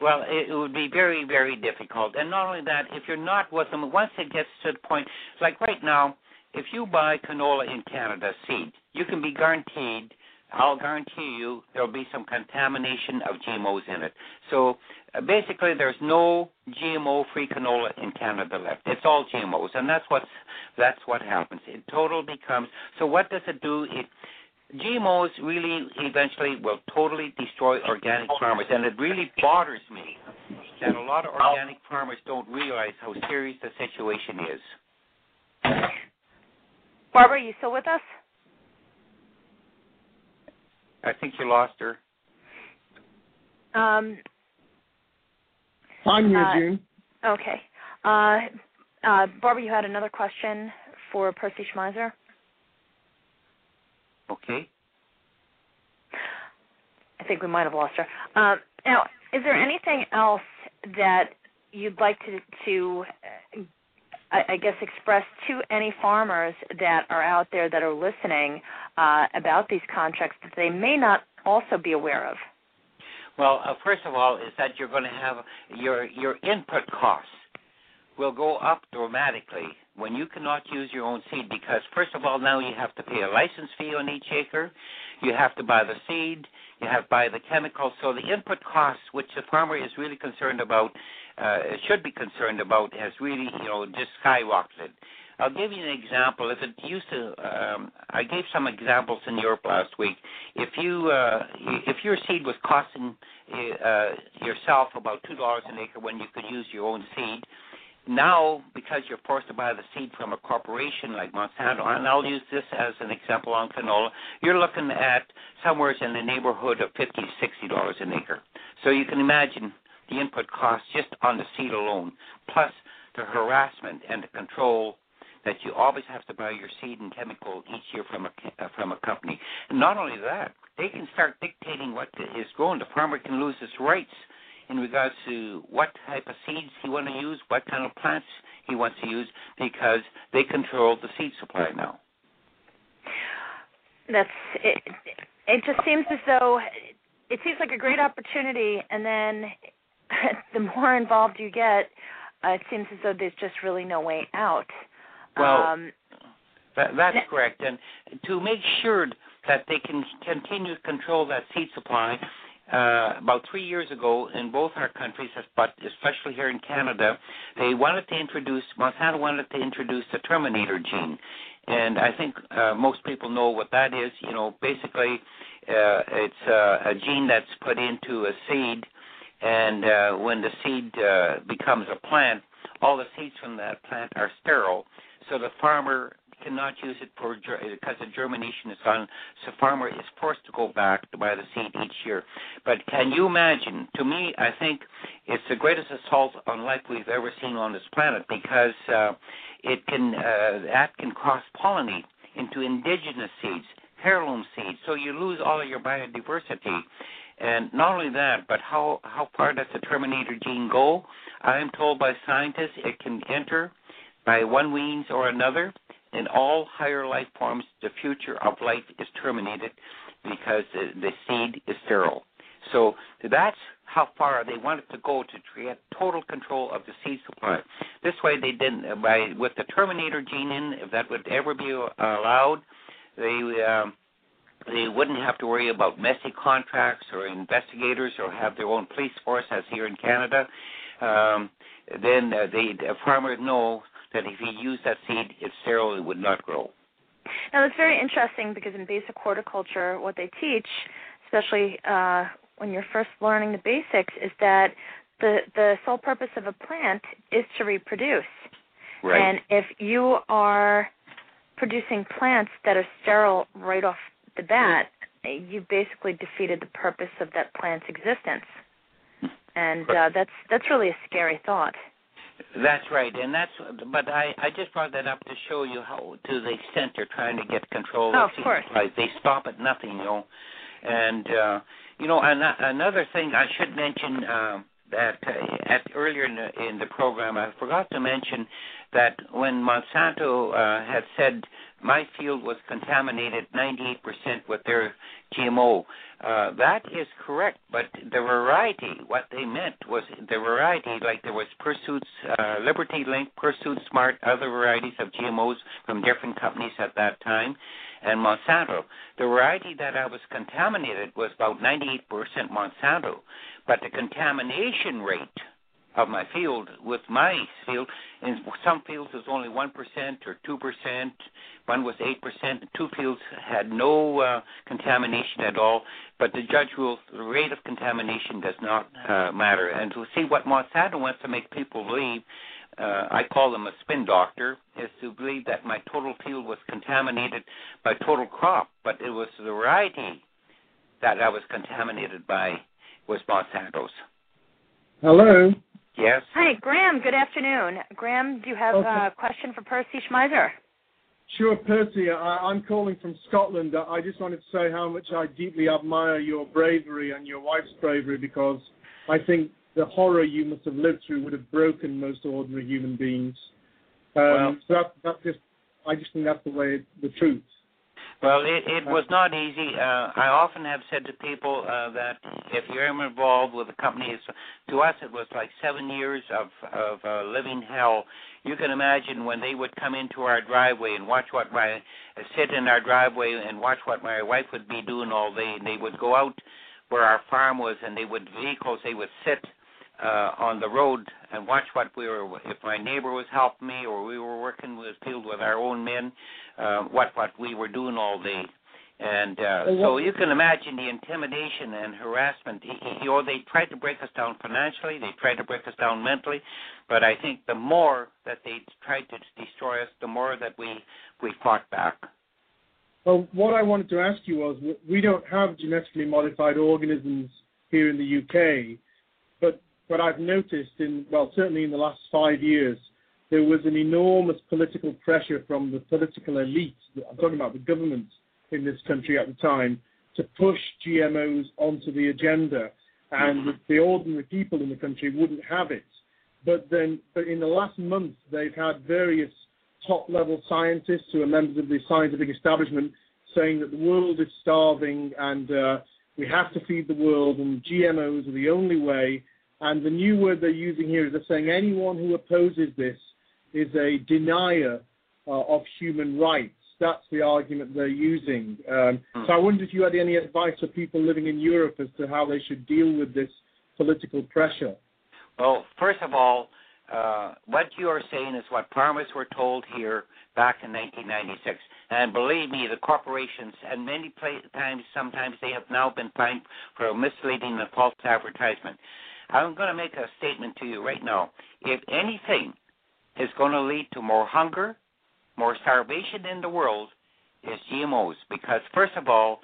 Well, it, would be very, very difficult. And not only that, if you're not with them, once it gets to the point, like right now, if you buy canola in Canada seed, you can be guaranteed, I'll guarantee you, there'll be some contamination of GMOs in it. So uh, basically, there's no GMO-free canola in Canada left. It's all GMOs, and that's what's that's what happens. It total becomes. So what does it do? It GMOs really eventually will totally destroy organic farmers, and it really bothers me that a lot of organic farmers don't realize how serious the situation is. Barbara, are you still with us? I think you lost her. Um, I'm here, Uh, June. okay. Uh, uh, Barbara, you had another question for Percy Schmeiser? Okay. I think we might have lost her. Um, now, is there anything else that you'd like to to uh, I, I guess express to any farmers that are out there that are listening uh, about these contracts that they may not also be aware of? Well, uh, first of all, is that you're going to have your your input costs will go up dramatically when you cannot use your own seed because first of all now you have to pay a license fee on each acre you have to buy the seed you have to buy the chemicals so the input costs which the farmer is really concerned about uh, should be concerned about has really you know just skyrocketed I'll give you an example. If it used to, um, I gave some examples in Europe last week. If you, uh, if your seed was costing uh, yourself about two dollars an acre when you could use your own seed, now, because you're forced to buy the seed from a corporation like Monsanto, and I'll use this as an example on canola, you're looking at somewhere in the neighborhood of fifty sixty dollars an acre. So you can imagine the input costs just on the seed alone, plus the harassment and the control that you always have to buy your seed and chemical each year from a from a company. And not only that, they can start dictating what is grown. The farmer can lose his rights in regards to what type of seeds he want to use, what kind of plants he wants to use, because they control the seed supply now. That's it. It just seems as though it seems like a great opportunity, and then the more involved you get, uh, it seems as though there's just really no way out. Well, um, that, that's correct. And to make sure that they can continue to control that seed supply, uh, about three years ago in both our countries, but especially here in Canada, they wanted to introduce Monsanto wanted to introduce the terminator gene, and I think uh, most people know what that is. You know, basically, uh, it's uh, a gene that's put into a seed, and uh, when the seed uh, becomes a plant, all the seeds from that plant are sterile. So the farmer cannot use it for because the germination is on. So farmer is forced to go back to buy the seed each year. But can you imagine? To me, I think it's the greatest assault on life we've ever seen on this planet because uh, it can uh, that can cross pollinate into indigenous seeds, heirloom seeds. So you lose all of your biodiversity. And not only that, but how how far does the terminator gene go? I am told by scientists it can enter by one means or another in all higher life forms, the future of life is terminated because the, the seed is sterile. So that's how far they wanted to go to get total control of the seed supply. This way, they didn't by with the terminator gene in. If that would ever be allowed, they um, they wouldn't have to worry about messy contracts or investigators or have their own police force as here in Canada. Um, then uh, the farmer know that if he used that seed, if sterile, it would not grow. Now that's very interesting because in basic horticulture, what they teach, especially uh, when you're first learning the basics, is that the the sole purpose of a plant is to reproduce. Right. And if you are producing plants that are sterile right off the bat, you've basically defeated the purpose of that plant's existence. And uh, that's that's really a scary thought. That's right, and that's. But I I just brought that up to show you how to the extent they're trying to get control oh, of, course. supplies. They stop at nothing, you know. And uh, you know, an- another thing I should mention uh, that uh, at earlier in the, in the program I forgot to mention that when Monsanto uh, had said my field was contaminated 98% with their GMO. Uh, that is correct, but the variety, what they meant was the variety, like there was Pursuit's uh, Liberty Link, Pursuit Smart, other varieties of GMOs from different companies at that time, and Monsanto. The variety that I was contaminated was about 98% Monsanto, but the contamination rate of my field with my field. In some fields, it was only one percent or two percent. One was eight percent. Two fields had no uh, contamination at all. But the judge ruled the rate of contamination does not uh, matter. And to see what Monsanto wants to make people believe, uh, I call them a spin doctor, is to believe that my total field was contaminated by total crop, but it was the variety that I was contaminated by was Monsanto's. Hello. Yes. Hi, Graham. Good afternoon. Graham, do you have Okay. a question for Percy Schmeiser? Sure, Percy. I, am calling from Scotland. I just wanted to say how much I deeply admire your bravery and your wife's bravery because I think the horror you must have lived through would have broken most ordinary human beings. Um, well, so that, that's just, I just think that's the way, the truth. Well, it, it was not easy. Uh, I often have said to people uh, that if you're involved with a company, to us it was like seven years of of uh, living hell. You can imagine when they would come into our driveway and watch what my uh, sit in our driveway and watch what my wife would be doing all day. And they would go out where our farm was, and they would vehicles. They would sit uh, on the road and watch what we were. If my neighbor was helping me, or we were working with field with our own men, uh, what what we were doing all day. And uh, so you can imagine the intimidation and harassment. You know, they tried to break us down financially, they tried to break us down mentally, but I think the more that they tried to destroy us, the more that we we fought back. Well, what I wanted to ask you was, we don't have genetically modified organisms here in the UK, but what I've noticed in, well, certainly in the last five years, there was an enormous political pressure from the political elite, I'm talking about the government in this country at the time, to push GMOs onto the agenda. And the ordinary people in the country wouldn't have it. But then, but in the last month, they've had various top level scientists who are members of the scientific establishment saying that the world is starving and uh, we have to feed the world and GMOs are the only way and the new word they're using here is they're saying anyone who opposes this is a denier uh, of human rights. That's the argument they're using. Um, mm. So I wonder if you had any advice for people living in Europe as to how they should deal with this political pressure. Well, first of all, uh, what you are saying is what farmers were told here back in 1996. And believe me, the corporations, and many times, sometimes they have now been fined for misleading and false advertisement. I'm going to make a statement to you right now. If anything is going to lead to more hunger, more starvation in the world, is GMOs. Because first of all,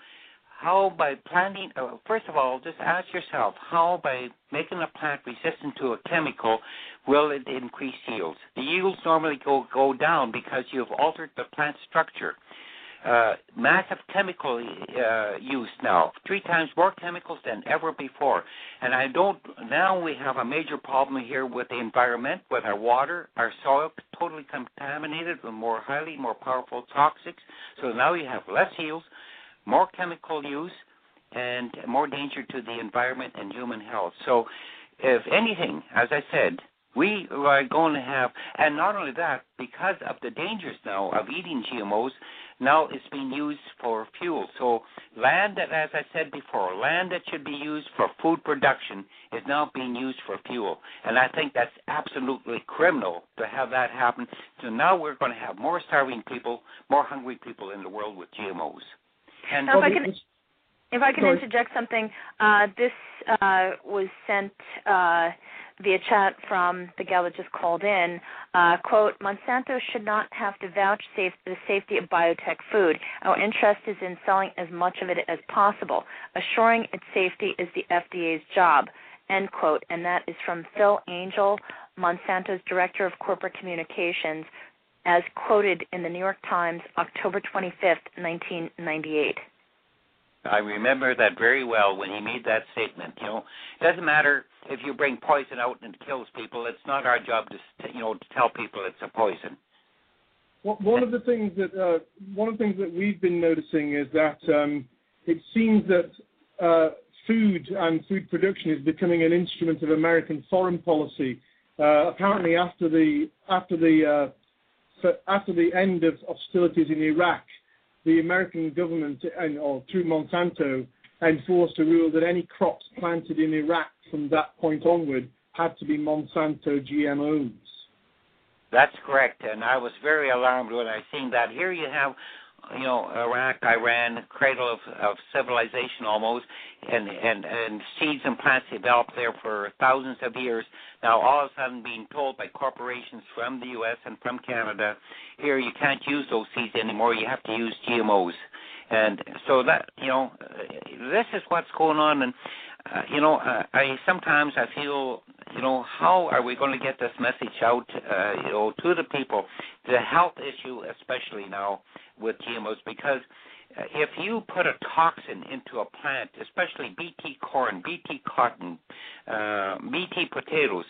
how by planting, uh, first of all, just ask yourself, how by making a plant resistant to a chemical will it increase yields? The yields normally go go down because you've altered the plant structure uh, massive chemical uh, use now, three times more chemicals than ever before. And I don't. Now we have a major problem here with the environment, with our water, our soil, totally contaminated with more highly more powerful toxics. So now you have less yields, more chemical use, and more danger to the environment and human health. So, if anything, as I said, we are going to have, and not only that, because of the dangers now of eating GMOs, now it's being used for fuel. So land that, as I said before, land that should be used for food production is now being used for fuel. And I think that's absolutely criminal to have that happen. So now we're going to have more starving people, more hungry people in the world with GMOs. And now, if I can, if I can interject something, uh, this uh, was sent. Uh, via chat from the gal that just called in. Uh, quote, Monsanto should not have to vouch safe the safety of biotech food. Our interest is in selling as much of it as possible. Assuring its safety is the FDA's job. End quote. And that is from Phil Angell, Monsanto's Director of Corporate Communications, as quoted in the New York Times, October 25th, 1998. I remember that very well when he made that statement. You know, it doesn't matter if you bring poison out and it kills people. It's not our job to you know to tell people it's a poison. Well, one of the things that uh, one of the things that we've been noticing is that um, it seems that uh, food and food production is becoming an instrument of American foreign policy. Uh, apparently, after the after the uh, after the end of hostilities in Iraq, the American government, and, or through Monsanto, enforced a rule that any crops planted in Iraq from that point onward had to be Monsanto GMOs. That's correct, and I was very alarmed when I seen that. Here you have you know, Iraq, Iran, cradle of, of civilization almost, and, and, and seeds and plants developed there for thousands of years. Now, all of a sudden, being told by corporations from the U.S. and from Canada, here you can't use those seeds anymore. You have to use GMOs, and so that you know, this is what's going on. And uh, you know, uh, I sometimes I feel you know, how are we going to get this message out, uh, you know, to the people, the health issue, especially now with GMOs, because uh, if you put a toxin into a plant, especially BT corn, BT cotton, uh, BT potatoes,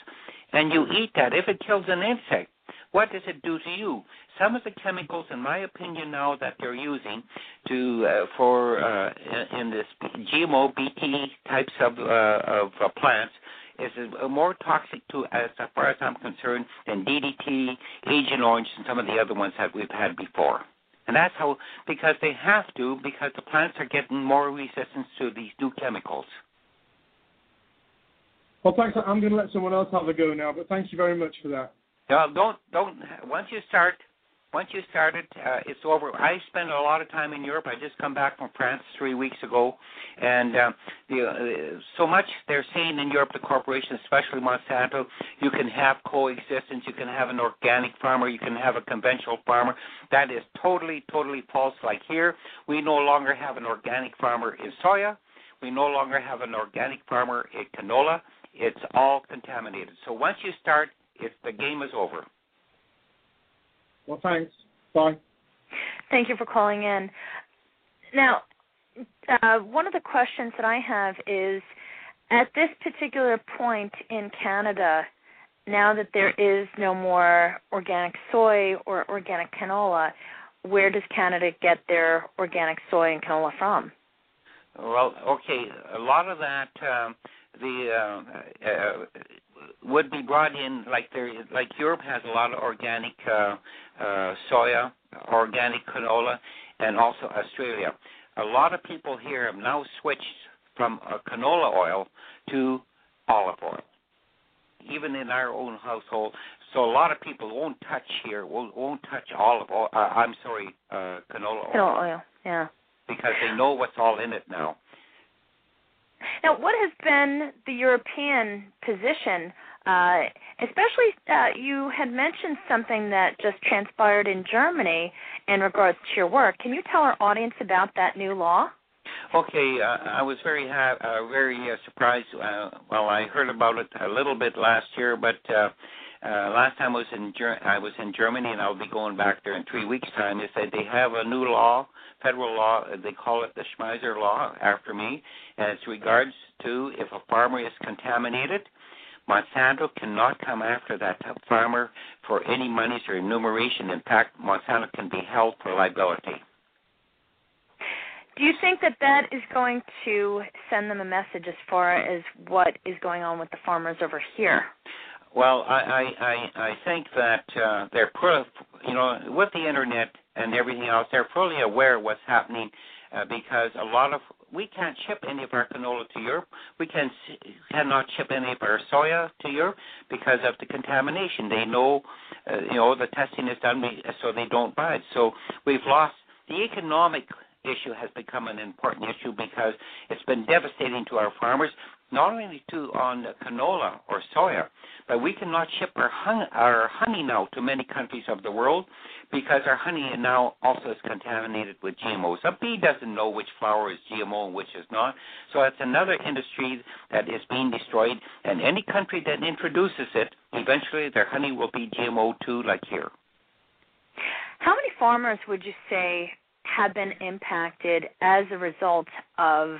and you eat that, if it kills an insect, what does it do to you? Some of the chemicals, in my opinion, now that they're using to uh, for uh, in this GMO BT types of uh, of uh, plants is more toxic to, as far as I'm concerned, than DDT, Agent Orange, and some of the other ones that we've had before. And that's how, because they have to, because the plants are getting more resistance to these new chemicals. Well, thanks. I'm going to let someone else have a go now, but thank you very much for that. No, don't don't. Once you start, once you started, uh, it's over. I spend a lot of time in Europe. I just come back from France three weeks ago, and uh, the, uh, so much they're saying in Europe, the corporations, especially Monsanto, you can have coexistence. You can have an organic farmer. You can have a conventional farmer. That is totally, totally false. Like here, we no longer have an organic farmer in soya. We no longer have an organic farmer in canola. It's all contaminated. So once you start, it's the game is over. Well, thanks. Bye. Thank you for calling in. Now, uh, one of the questions that I have is at this particular point in Canada, now that there is no more organic soy or organic canola, where does Canada get their organic soy and canola from? Well, okay, a lot of that um, the uh, uh, would be brought in like there like Europe has a lot of organic uh, uh, soya, organic canola, and also Australia. A lot of people here have now switched from uh, canola oil to olive oil, even in our own household. So a lot of people won't touch here, won't, won't touch olive oil. Uh, I'm sorry, uh, canola oil. Canola oil, yeah. Because they know what's all in it now. Now, what has been the European position? Uh, especially, uh, you had mentioned something that just transpired in Germany in regards to your work. Can you tell our audience about that new law? Okay, uh, I was very ha- uh, very uh, surprised. Uh, well, I heard about it a little bit last year, but uh, uh, last time I was in Ger- I was in Germany, and I'll be going back there in three weeks' time. They said they have a new law, federal law. They call it the Schmeiser Law after me, and it's regards to if a farmer is contaminated. Monsanto cannot come after that farmer for any monies or remuneration. In fact, Monsanto can be held for liability. Do you think that that is going to send them a message as far as what is going on with the farmers over here? Well, I I I, I think that uh, they're pro, you know with the internet and everything else, they're fully aware of what's happening uh, because a lot of we can't ship any of our canola to Europe. We can cannot ship any of our soya to Europe because of the contamination. They know, uh, you know, the testing is done so they don't buy it. So we've lost the economic issue has become an important issue because it's been devastating to our farmers not only to on canola or soya, but we cannot ship our, hun- our honey now to many countries of the world because our honey now also is contaminated with GMOs. A bee doesn't know which flower is GMO and which is not, so it's another industry that is being destroyed. And any country that introduces it, eventually their honey will be GMO too, like here. How many farmers would you say have been impacted as a result of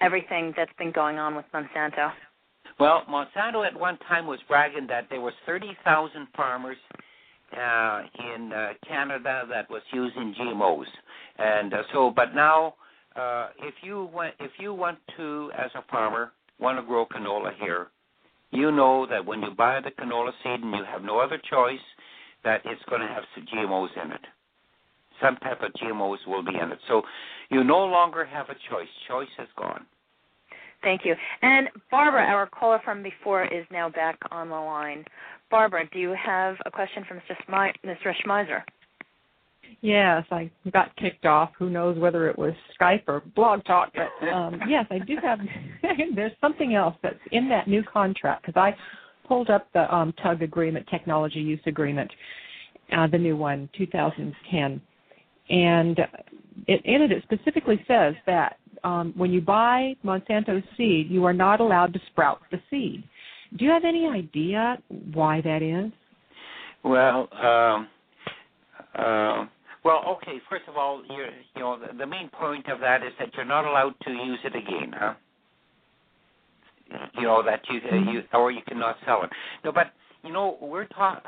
everything that's been going on with Monsanto? Well, Monsanto at one time was bragging that there was 30,000 farmers uh, in uh, Canada that was using GMOs, and uh, so. But now, uh, if you want, if you want to, as a farmer, want to grow canola here, you know that when you buy the canola seed and you have no other choice, that it's going to have some GMOs in it. Some type of GMOs will be in it. So you no longer have a choice. Choice has gone. Thank you. And Barbara, our caller from before, is now back on the line. Barbara, do you have a question for Mr. Smi- Mr. Schmeiser? Yes, I got kicked off. Who knows whether it was Skype or Blog Talk? But um, yes, I do have. there's something else that's in that new contract because I pulled up the um, TUG agreement, technology use agreement, uh, the new one, 2010, and it, in it it specifically says that um, when you buy Monsanto seed, you are not allowed to sprout the seed. Do you have any idea why that is? Well, um, uh, well, okay. First of all, you you know the, the main point of that is that you're not allowed to use it again, huh? You know that you uh, you or you cannot sell it. No, but you know we're talking.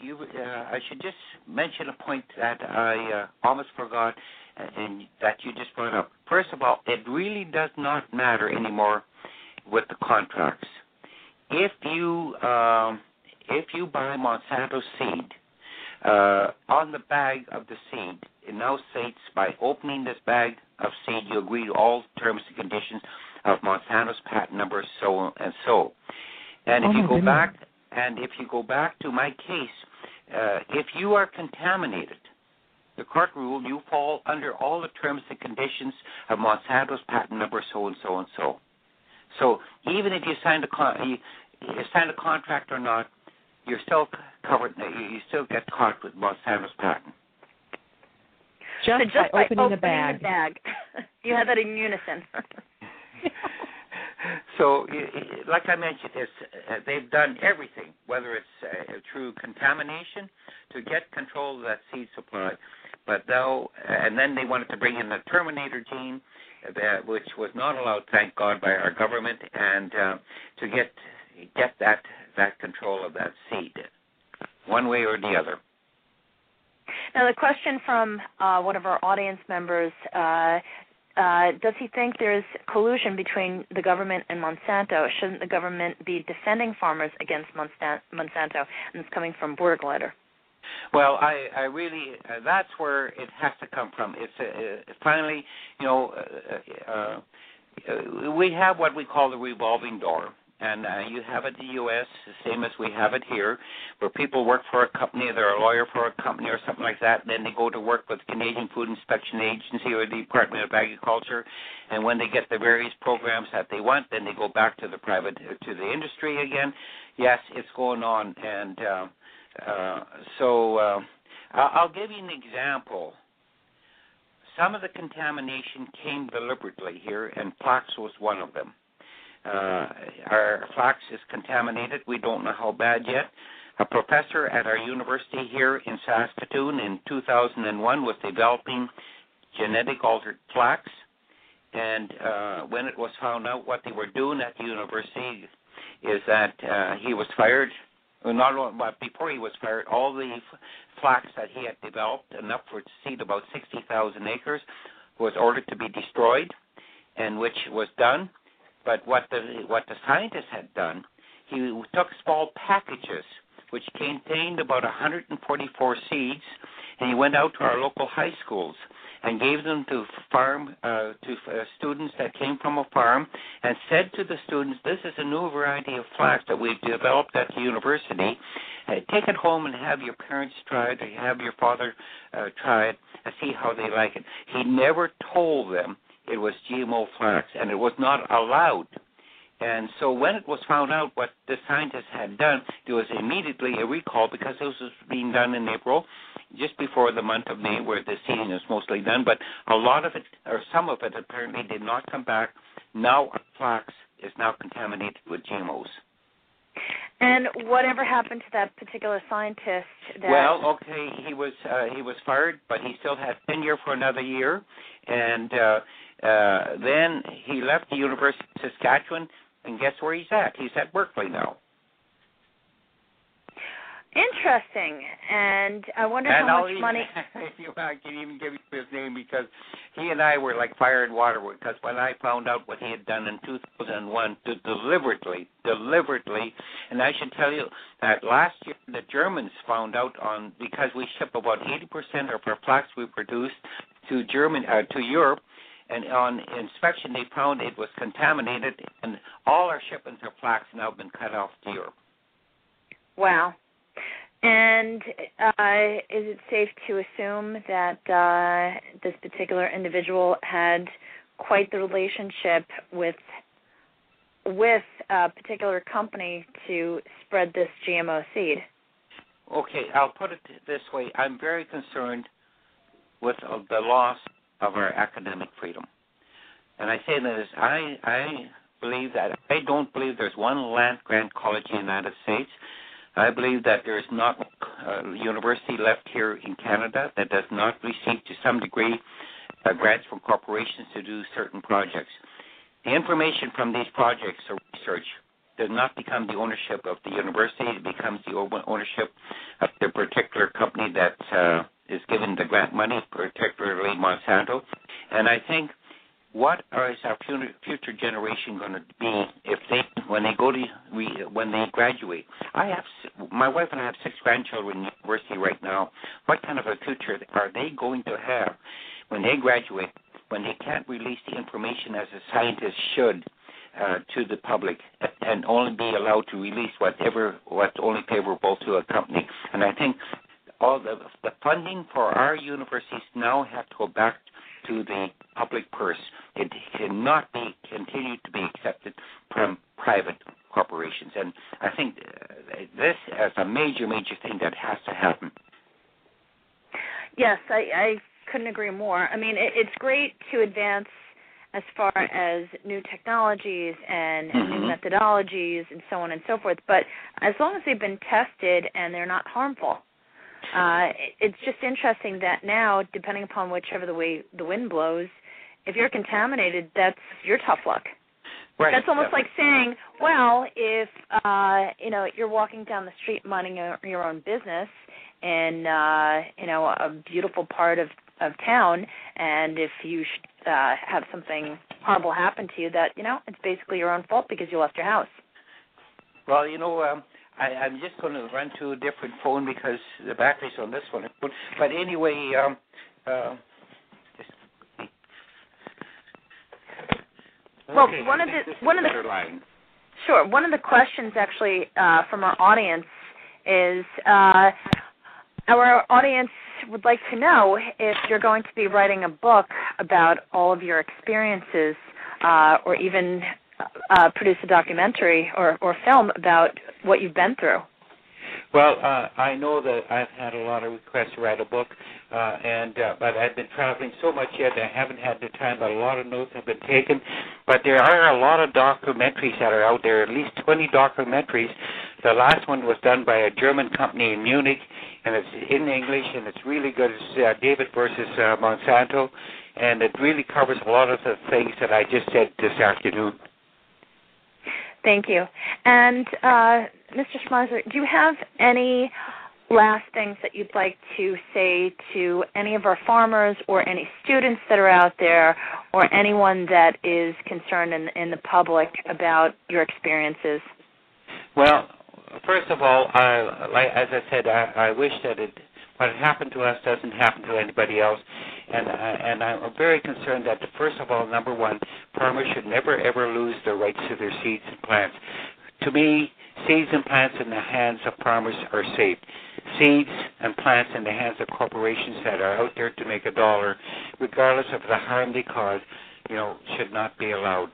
You, uh, I should just mention a point that I uh, almost forgot, and that you just brought up. First of all, it really does not matter anymore with the contracts. If you um, if you buy Monsanto seed, uh, on the bag of the seed, it now states by opening this bag of seed, you agree to all terms and conditions of Monsanto's patent number, so and so. And if oh you go goodness. back, and if you go back to my case, uh, if you are contaminated, the court ruled you fall under all the terms and conditions of Monsanto's patent number, so and so and so. So even if you signed a con- you, you signed a contract or not, you're still covered. You still get caught with Monsanto's patent. Just, so just by opening opening the bag. the bag. you have that in unison. so, like I mentioned, uh, they've done everything, whether it's uh, through contamination to get control of that seed supply. But now, and then they wanted to bring in the terminator gene, that, which was not allowed, thank God, by our government, and uh, to get get that that control of that seed, one way or the other. Now, the question from uh, one of our audience members uh, uh, does he think there's collusion between the government and Monsanto? Shouldn't the government be defending farmers against Monsanto? And it's coming from Borgletter. Well, I, I really uh, that's where it has to come from. It's uh, uh, finally, you know, uh, uh, uh, we have what we call the revolving door, and uh, you have it in the U.S. the same as we have it here, where people work for a company, they're a lawyer for a company or something like that, and then they go to work with the Canadian Food Inspection Agency or the Department of Agriculture, and when they get the various programs that they want, then they go back to the private to the industry again. Yes, it's going on, and uh, uh, so uh, I'll give you an example. Some of the contamination came deliberately here, and flax was one of them. Uh, our flax is contaminated. We don't know how bad yet. A professor at our university here in Saskatoon in 2001 was developing genetic altered flax, and uh, when it was found out what they were doing at the university, is that uh, he was fired well, not only, but before he was fired, all the flax that he had developed, enough for to seed about 60,000 acres, was ordered to be destroyed, and which was done. But what the what the scientist had done, he took small packages which contained about 144 seeds, and he went out to our local high schools and gave them to farm uh, to uh, students that came from a farm, and said to the students, "This is a new variety of flax that we've developed at the university. Uh, take it home and have your parents try it, or have your father uh, try it, and see how they like it." He never told them it was GMO flax, and it was not allowed. And so when it was found out what the scientists had done, there was immediately a recall because this was being done in April, just before the month of May, where the seeding is mostly done. But a lot of it, or some of it, apparently did not come back. Now flax is now contaminated with GMOs. And whatever happened to that particular scientist? That Well, okay, he was uh, he was fired, but he still had tenure for another year, and uh, uh, then he left the University of Saskatchewan, and guess where he's at? He's at Berkeley now. Interesting. And I wonder and how I'll much even, money. if you, I can even give you his name because he and I were like fire and water. Because when I found out what he had done in 2001, to deliberately, deliberately, and I should tell you that last year the Germans found out on because we ship about 80% of our flax we produce to German uh, to Europe. And on inspection, they found it was contaminated, and all our shipments of flax now been cut off to Europe. Wow. And uh, is it safe to assume that uh, this particular individual had quite the relationship with with a particular company to spread this GMO seed? Okay, I'll put it this way. I'm very concerned with uh, the loss of our academic freedom. And I say that as I, I believe that I don't believe there's one land grant college in the United States. I believe that there is not a university left here in Canada that does not receive, to some degree, uh, grants from corporations to do certain projects. The information from these projects or research does not become the ownership of the university. It becomes the ownership of the particular company that uh, is given the grant money, particularly Monsanto. And I think what is our future generation going to be if they when they go to when they graduate? I have my wife and i have six grandchildren in university right now. What kind of a future are they going to have when they graduate when they can't release the information as a scientist should uh, to the public and only be allowed to release whatever what's only favorable to a company? And i think all the the funding for our universities now have to go back to the public purse. It cannot be continued to be accepted from private corporations, and I think uh, this is a major, major thing that has to happen. Yes, I, I couldn't agree more. I mean, it, it's great to advance as far as new technologies and mm-hmm. new methodologies and so on and so forth, but as long as they've been tested and they're not harmful, uh, it's just interesting that now, depending upon whichever the way the wind blows, if you're contaminated, that's your tough luck. Right. That's almost like saying, well, if uh, you know you're walking down the street minding your, your own business in uh, you know a beautiful part of of town, and if you should, uh, have something horrible happen to you, that you know it's basically your own fault because you left your house. Well, you know, um, I, I'm just going to run to a different phone because the battery's on this one. But anyway, um, uh, well, okay, one of the one of the line. sure one of the questions actually uh, from our audience is uh, our audience would like to know if you're going to be writing a book about all of your experiences, uh, or even uh, produce a documentary or, or film about what you've been through? Well, uh, I know that I've had a lot of requests to write a book, uh, and uh, but I've been traveling so much yet I haven't had the time. But a lot of notes have been taken. But there are a lot of documentaries that are out there. At least 20 documentaries. The last one was done by a German company in Munich, and it's in English, and it's really good. It's uh, David versus uh, Monsanto, and it really covers a lot of the things that I just said this afternoon. Thank you. And uh, Mr. Schmeiser, do you have any last things that you'd like to say to any of our farmers or any students that are out there or anyone that is concerned in, in the public about your experiences? Well, first of all, I, like, as I said, I, I wish that it what happened to us doesn't happen to anybody else. And uh, and I'm very concerned that first of all, number one, farmers should never ever lose their rights to their seeds and plants. To me, seeds and plants in the hands of farmers are safe. Seeds and plants in the hands of corporations that are out there to make a dollar, regardless of the harm they cause, you know, should not be allowed.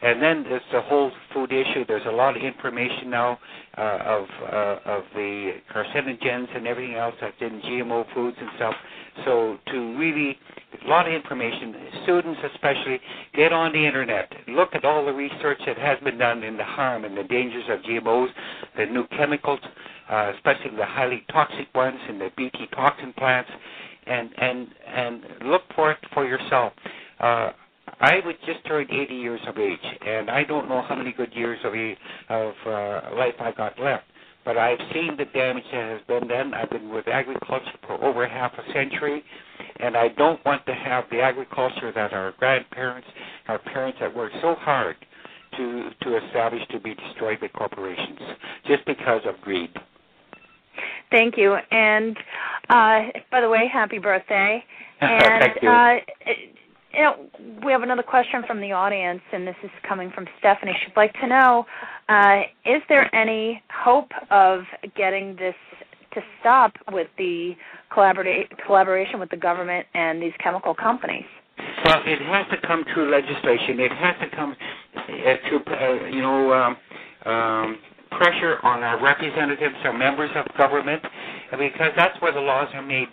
And then there's the whole food issue. There's a lot of information now uh, of uh, of the carcinogens and everything else that's in GMO foods and stuff. So to really, a lot of information. Students especially get on the internet, look at all the research that has been done in the harm and the dangers of GMOs, the new chemicals, uh, especially the highly toxic ones and the Bt toxin plants, and and and look for it for yourself. Uh, I would just turn 80 years of age, and I don't know how many good years of of uh, life I got left. But I've seen the damage that has been done. I've been with agriculture for over half a century, and I don't want to have the agriculture that our grandparents, our parents that worked so hard to to establish to be destroyed by corporations just because of greed. Thank you. And uh, by the way, happy birthday. And Thank you. Uh, you know, we have another question from the audience, and this is coming from Stephanie. She'd like to know uh, Is there any hope of getting this to stop with the collaboration with the government and these chemical companies? Well, it has to come through legislation. It has to come uh, to, uh, you know, um, um, pressure on our representatives, our members of government, because that's where the laws are made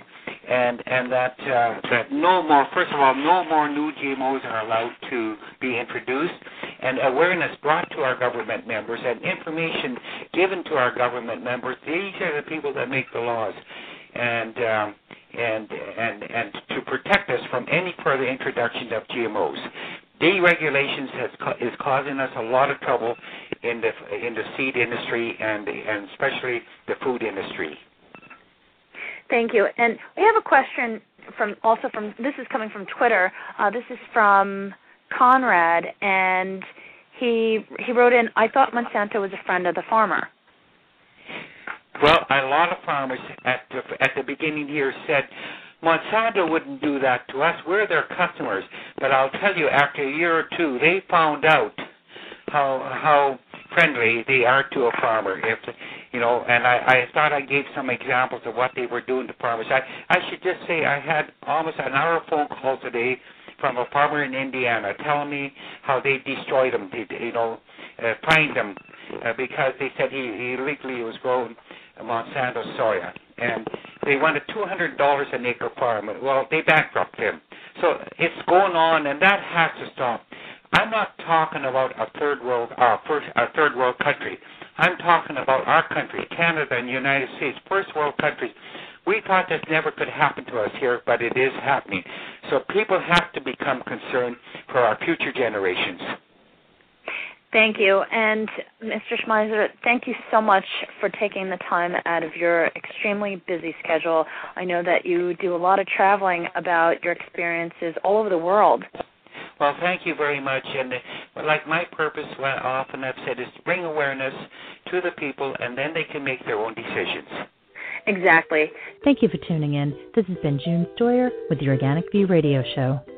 and and that uh, that no more. First of all, no more new GMOs are allowed to be introduced, and awareness brought to our government members and information given to our government members. These are the people that make the laws, and um, and and and to protect us from any further introduction of GMOs. Deregulations has is causing us a lot of trouble in the in the seed industry and and especially the food industry. Thank you. And we have a question from also from this is coming from Twitter. Uh, this is from Conrad, and he he wrote in. I thought Monsanto was a friend of the farmer. Well, a lot of farmers at the, at the beginning here said Monsanto wouldn't do that to us. We're their customers. But I'll tell you, after a year or two, they found out how how friendly they are to a farmer. If you know, and I, I thought I gave some examples of what they were doing to farmers. I I should just say I had almost an hour phone call today from a farmer in Indiana telling me how they destroyed them. They, you know, uh, fined them uh, because they said he, he illegally was growing Monsanto soya, and they wanted two hundred dollars an acre farm. Well, they bankrupted him. So it's going on, and that has to stop. I'm not talking about a third world, uh, first, a third world country. I'm talking about our country, Canada and the United States, first world countries. We thought this never could happen to us here, but it is happening. So people have to become concerned for our future generations. Thank you. And Mr. Schmeiser, thank you so much for taking the time out of your extremely busy schedule. I know that you do a lot of traveling about your experiences all over the world. Well, thank you very much. And uh, like my purpose, what often I've said, is to bring awareness to the people, and then they can make their own decisions. Exactly. Thank you for tuning in. This has been June Stoyer with the Organic View Radio Show.